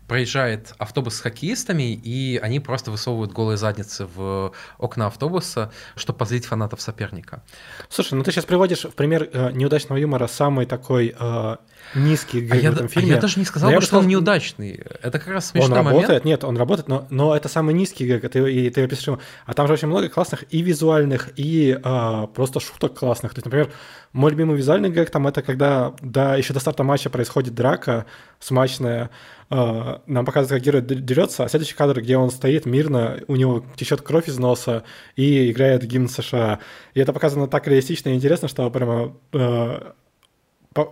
проезжает автобус с хоккеистами, и они просто высовывают голые задницы в окна автобуса, чтобы позлить фанатов соперника. Слушай, ну ты сейчас приводишь в пример э, неудачного юмора самый такой э, низкий а я, в этом а фильме. я даже не сказал, бы, что он сказал, неудачный. Это как раз смешной Он работает, момент. нет, он работает, но, но это самый низкий гэг, ты, и ты опишешь его. А там же очень много классных и визуальных, и а, просто шуток классных. То есть, например, мой любимый визуальный гэг там это когда да, еще до старта матча происходит драка смачная, а, нам показывают, как герой дерется, а следующий кадр, где он стоит мирно, у него течет кровь из носа и играет гимн США. И это показано так реалистично и интересно, что прямо а,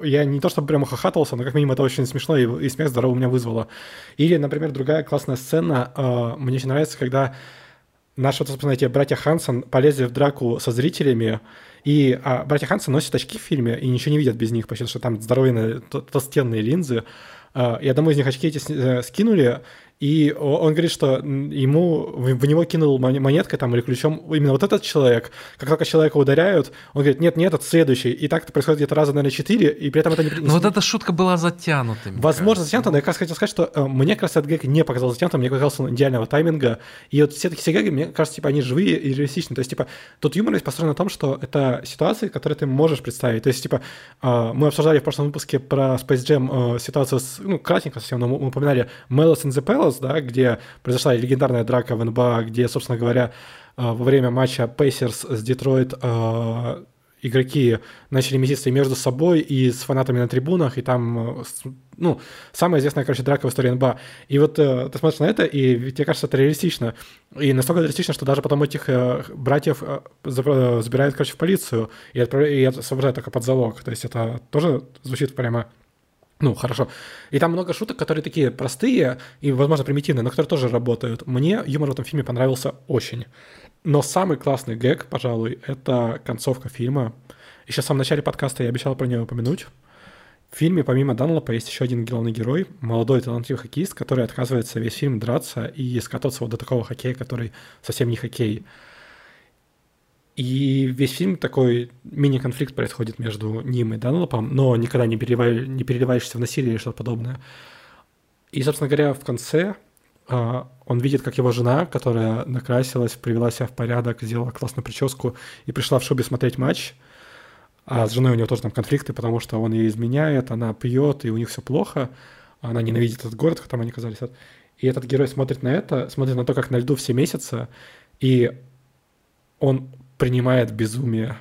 я не то чтобы прямо хохатался, но как минимум это очень смешно и, и смех здорово у меня вызвало. Или, например, другая классная сцена, э, мне очень нравится, когда наши, вот, собственно, эти братья Хансон полезли в драку со зрителями, и а, братья Хансон носят очки в фильме и ничего не видят без них, потому что там здоровенные то- толстенные линзы. А, и одному из них очки эти э, скинули, и он говорит, что ему в него кинул мон- монеткой там или ключом именно вот этот человек. Как только человека ударяют, он говорит, нет, нет, этот следующий. И так это происходит где-то раза, наверное, четыре, и при этом это не... Но вот эта шутка была затянута. Возможно, кажется. затянуто, но я как раз хотел сказать, что э, мне как раз этот гэг не показался затянутым, мне показался он идеального тайминга. И вот все такие все гэги, мне кажется, типа, они живые и реалистичные. То есть, типа, тут юмор весь построен на том, что это ситуации, которые ты можешь представить. То есть, типа, э, мы обсуждали в прошлом выпуске про Space Jam э, ситуацию с, ну, кратенько совсем, но мы упоминали Malice in the Palace, да, где произошла легендарная драка в НБА, где, собственно говоря, э, во время матча Пейсерс с Детройт э, игроки начали меситься между собой, и с фанатами на трибунах, и там, э, ну, самая известная, короче, драка в истории НБА. И вот э, ты смотришь на это, и тебе кажется, это реалистично. И настолько реалистично, что даже потом этих э, братьев э, забирают, короче, в полицию и, отправляют, и освобождают только под залог. То есть это тоже звучит прямо ну, хорошо. И там много шуток, которые такие простые и, возможно, примитивные, но которые тоже работают. Мне юмор в этом фильме понравился очень. Но самый классный гэг, пожалуй, это концовка фильма. Еще в самом начале подкаста я обещал про нее упомянуть. В фильме помимо Данлопа есть еще один главный герой, молодой талантливый хоккеист, который отказывается весь фильм драться и скататься вот до такого хоккея, который совсем не хоккей. И весь фильм такой мини-конфликт происходит между ним и Данлопом, но никогда не, переливай, не переливаешься в насилие или что-то подобное. И, собственно говоря, в конце а, он видит, как его жена, которая накрасилась, привела себя в порядок, сделала классную прическу и пришла в шубе смотреть матч. А с женой у него тоже там конфликты, потому что он ей изменяет, она пьет, и у них все плохо. Она ненавидит этот город, в котором они оказались. И этот герой смотрит на это, смотрит на то, как на льду все месяца, и он принимает безумие.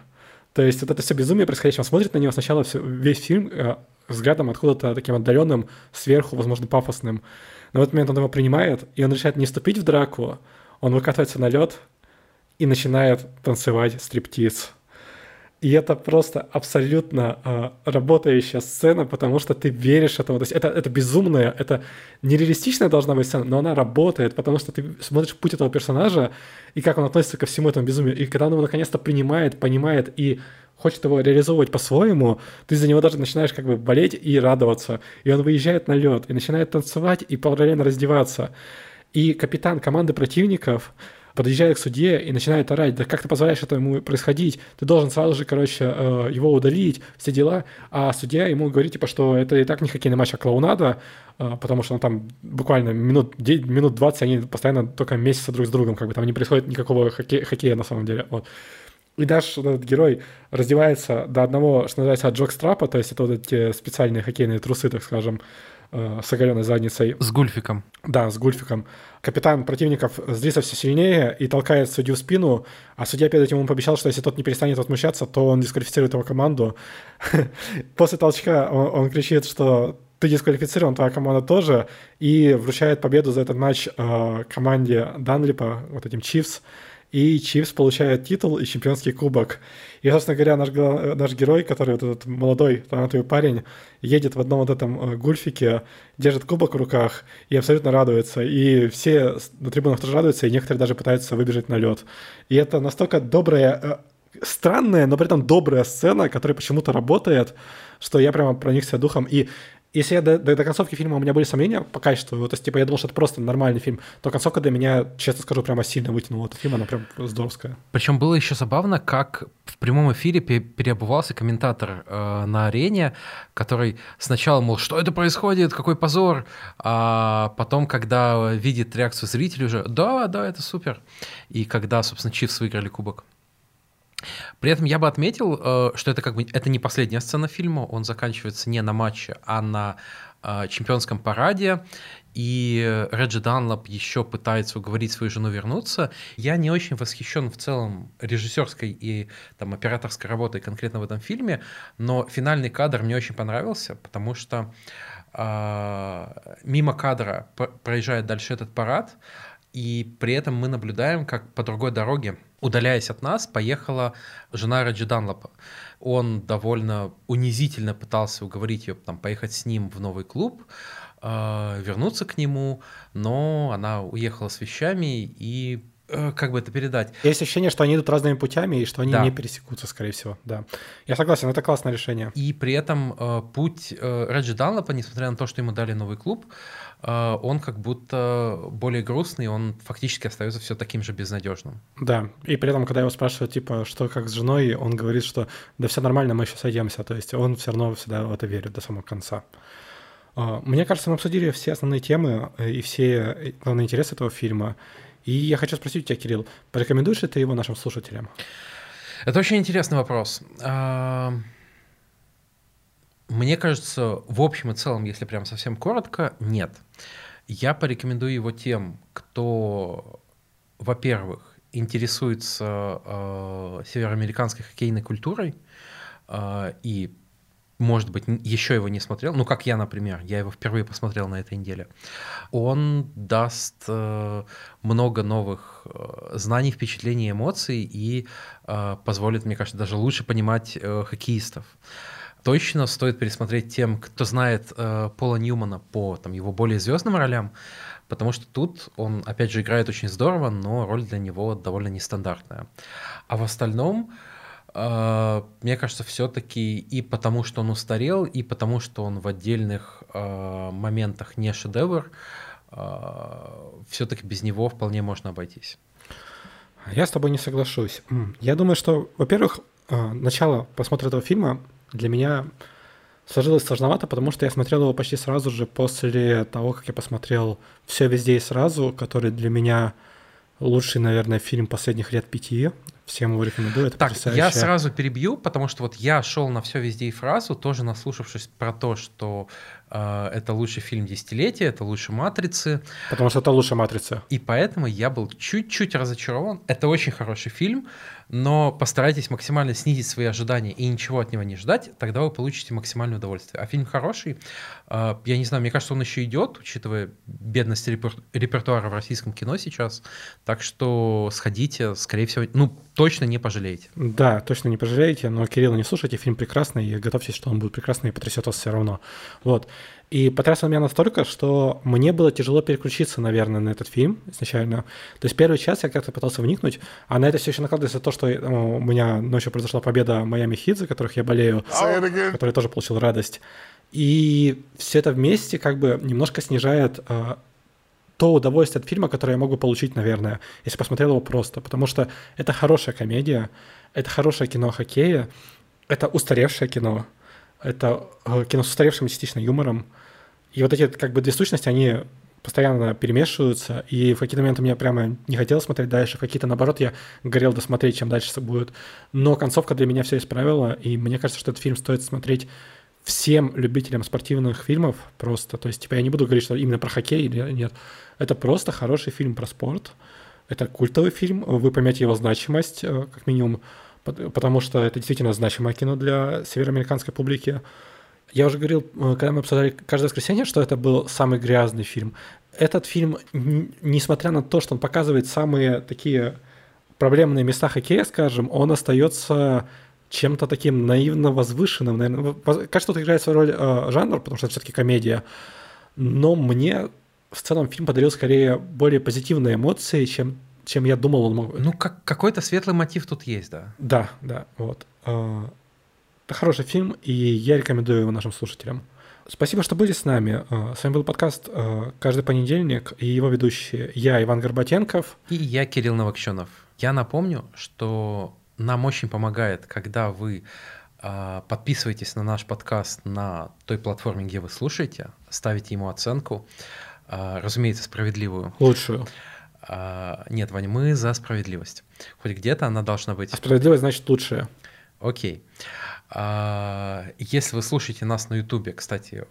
То есть вот это все безумие происходящее, он смотрит на него сначала всё- весь фильм э, взглядом откуда-то таким отдаленным, сверху, возможно, пафосным. Но в этот момент он его принимает, и он решает не вступить в драку, он выкатывается на лед и начинает танцевать стриптиз. И это просто абсолютно а, работающая сцена, потому что ты веришь этому. То есть это, это безумная, это нереалистичная должна быть сцена, но она работает, потому что ты смотришь путь этого персонажа и как он относится ко всему этому безумию. И когда он его наконец-то принимает, понимает и хочет его реализовывать по-своему, ты за него даже начинаешь как бы болеть и радоваться. И он выезжает на лед и начинает танцевать и параллельно раздеваться. И капитан команды противников подъезжает к судье и начинает орать, да как ты позволяешь этому происходить? Ты должен сразу же, короче, э, его удалить, все дела. А судья ему говорит, типа, что это и так не хоккейный матч, а клоунада, э, потому что он там буквально минут, минут 20 они постоянно только месяца друг с другом, как бы там не происходит никакого хокке- хоккея на самом деле. Вот. И вот этот герой раздевается до одного, что называется, джокстрапа, то есть это вот эти специальные хоккейные трусы, так скажем, э, с оголенной задницей. С гульфиком. Да, с гульфиком. Капитан противников злится все сильнее и толкает судью в спину, а судья перед этим ему пообещал, что если тот не перестанет возмущаться, то он дисквалифицирует его команду. После толчка он, он кричит, что ты дисквалифицирован, твоя команда тоже, и вручает победу за этот матч э, команде Данлипа, вот этим Чивс, и Чивс получает титул и чемпионский кубок. И, собственно говоря, наш, наш герой, который вот этот молодой талантливый парень, едет в одном вот этом э, гульфике, держит кубок в руках и абсолютно радуется. И все на трибунах тоже радуются, и некоторые даже пытаются выбежать на лед. И это настолько добрая, э, странная, но при этом добрая сцена, которая почему-то работает, что я прямо проникся духом. И если я до, до, до концовки фильма у меня были сомнения по качеству, вот, то есть, типа, я думал, что это просто нормальный фильм, то концовка для меня, честно скажу, прямо сильно вытянула этот фильм, она прям здоровская. Причем было еще забавно, как в прямом эфире переобувался комментатор э, на арене, который сначала, мол, что это происходит, какой позор, а потом, когда видит реакцию зрителей уже, да, да, это супер. И когда, собственно, Чивс выиграли кубок. При этом я бы отметил, э, что это как бы это не последняя сцена фильма, он заканчивается не на матче, а на э, чемпионском параде, и Реджи Данлоп еще пытается уговорить свою жену вернуться. Я не очень восхищен в целом режиссерской и там, операторской работой конкретно в этом фильме, но финальный кадр мне очень понравился, потому что э, мимо кадра проезжает дальше этот парад, и при этом мы наблюдаем, как по другой дороге, удаляясь от нас, поехала жена Раджи Данлопа. Он довольно унизительно пытался уговорить ее там, поехать с ним в новый клуб, э, вернуться к нему, но она уехала с вещами и э, как бы это передать? Есть ощущение, что они идут разными путями и что они да. не пересекутся, скорее всего. Да. Я согласен, это классное решение. И при этом э, путь э, Реджи Данлопа, несмотря на то, что ему дали новый клуб, он как будто более грустный, он фактически остается все таким же безнадежным. Да, и при этом, когда его спрашивают, типа, что как с женой, он говорит, что да все нормально, мы еще сойдемся, то есть он все равно всегда в это верит до самого конца. А, мне кажется, мы обсудили все основные темы и все главные интересы этого фильма. И я хочу спросить у тебя, Кирилл, порекомендуешь ли ты его нашим слушателям? Это очень интересный вопрос. Мне кажется, в общем и целом, если прям совсем коротко, нет. Я порекомендую его тем, кто, во-первых, интересуется э, североамериканской хоккейной культурой э, и, может быть, еще его не смотрел, ну, как я, например, я его впервые посмотрел на этой неделе. Он даст э, много новых э, знаний, впечатлений, эмоций и э, позволит, мне кажется, даже лучше понимать э, хоккеистов точно стоит пересмотреть тем, кто знает э, Пола Ньюмана по там, его более звездным ролям, потому что тут он, опять же, играет очень здорово, но роль для него довольно нестандартная. А в остальном, э, мне кажется, все-таки и потому, что он устарел, и потому, что он в отдельных э, моментах не шедевр, э, все-таки без него вполне можно обойтись. Я с тобой не соглашусь. Я думаю, что, во-первых, э, начало просмотра этого фильма для меня сложилось сложновато, потому что я смотрел его почти сразу же после того, как я посмотрел «Все везде и сразу», который для меня лучший, наверное, фильм последних лет пяти. Всем его рекомендую. Это так, потрясающе. я сразу перебью, потому что вот я шел на все везде и фразу, тоже наслушавшись про то, что э, это лучший фильм десятилетия, это лучше матрицы. Потому что это лучше матрица. И поэтому я был чуть-чуть разочарован. Это очень хороший фильм, но постарайтесь максимально снизить свои ожидания и ничего от него не ждать, тогда вы получите максимальное удовольствие. А фильм хороший, э, я не знаю, мне кажется, он еще идет, учитывая бедность репер репертуара в российском кино сейчас. Так что сходите, скорее всего, ну точно не пожалеете. Да, точно не пожалеете, но Кирилла не слушайте, фильм прекрасный, и готовьтесь, что он будет прекрасный и потрясет вас все равно. Вот. И потряс он меня настолько, что мне было тяжело переключиться, наверное, на этот фильм изначально. То есть первый час я как-то пытался вникнуть, а на это все еще накладывается то, что ну, у меня ночью произошла победа Майами Хит, за которых я болею, который тоже получил радость. И все это вместе как бы немножко снижает э, то удовольствие от фильма, которое я могу получить, наверное, если посмотрел его просто. Потому что это хорошая комедия, это хорошее кино о хоккее, это устаревшее кино, это э, кино с устаревшим частично юмором. И вот эти как бы две сущности, они постоянно перемешиваются, и в какие-то моменты мне прямо не хотелось смотреть дальше, в какие-то, наоборот, я горел досмотреть, чем дальше будет. Но концовка для меня все исправила, и мне кажется, что этот фильм стоит смотреть всем любителям спортивных фильмов просто. То есть, типа, я не буду говорить, что именно про хоккей или нет. Это просто хороший фильм про спорт. Это культовый фильм, вы поймете его значимость, э, как минимум, потому что это действительно значимое кино для североамериканской публики. Я уже говорил, э, когда мы обсуждали каждое воскресенье, что это был самый грязный фильм. Этот фильм, несмотря на то, что он показывает самые такие проблемные места хоккея, скажем, он остается чем-то таким наивно возвышенным. Наверное. Кажется, тут играет свою роль э, жанр, потому что это все-таки комедия. Но мне в целом фильм подарил скорее более позитивные эмоции, чем, чем я думал он мог. Ну, как, какой-то светлый мотив тут есть, да. Да, да, вот. Э, это хороший фильм, и я рекомендую его нашим слушателям. Спасибо, что были с нами. Э, С вами был подкаст э, «Каждый понедельник» и его ведущие я, Иван Горбатенков. И я, Кирилл Новокщенов. Я напомню, что нам очень помогает, когда вы а, подписываетесь на наш подкаст на той платформе, где вы слушаете, ставите ему оценку, а, разумеется, справедливую. Лучшую. А, Нет, Вань, мы за справедливость. Хоть где-то она должна быть. А справедливость значит лучшее. Окей. Если вы слушаете нас на Ютубе, кстати,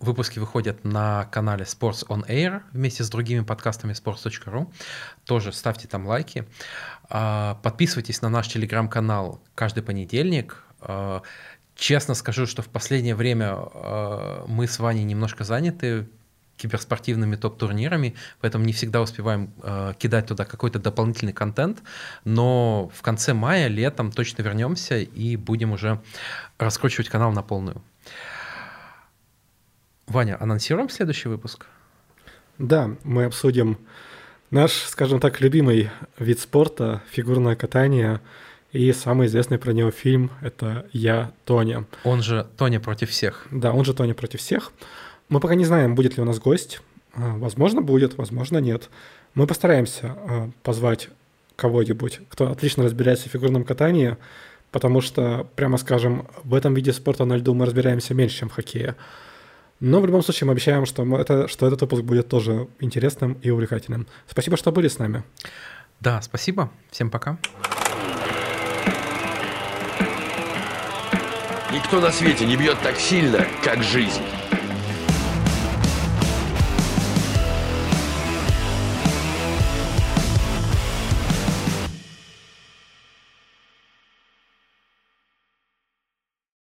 выпуски выходят на канале Sports on Air вместе с другими подкастами sports.ru. Тоже ставьте там лайки. А, Подписывайтесь на наш телеграм-канал каждый понедельник. А, Честно скажу, что в последнее время э, мы с Ваней немножко заняты киберспортивными топ-турнирами, поэтому не всегда успеваем э, кидать туда какой-то дополнительный контент, но в конце мая, летом точно вернемся и будем уже раскручивать канал на полную. Ваня, анонсируем следующий выпуск? Да, мы обсудим наш, скажем так, любимый вид спорта, фигурное катание, и самый известный про него фильм — это «Я, Тоня». Он же Тоня против всех. Да, он же Тоня против всех. Мы пока не знаем, будет ли у нас гость. А, Возможно, будет, возможно, нет. Мы постараемся а, позвать кого-нибудь, кто отлично разбирается в фигурном катании, потому что, прямо скажем, в этом виде спорта на льду мы разбираемся меньше, чем в хоккее. Но в любом случае мы обещаем, что, мы это, что этот выпуск будет тоже интересным и увлекательным. Спасибо, что были с нами. Да, спасибо. Всем пока. Никто на свете не бьет так сильно, как жизнь.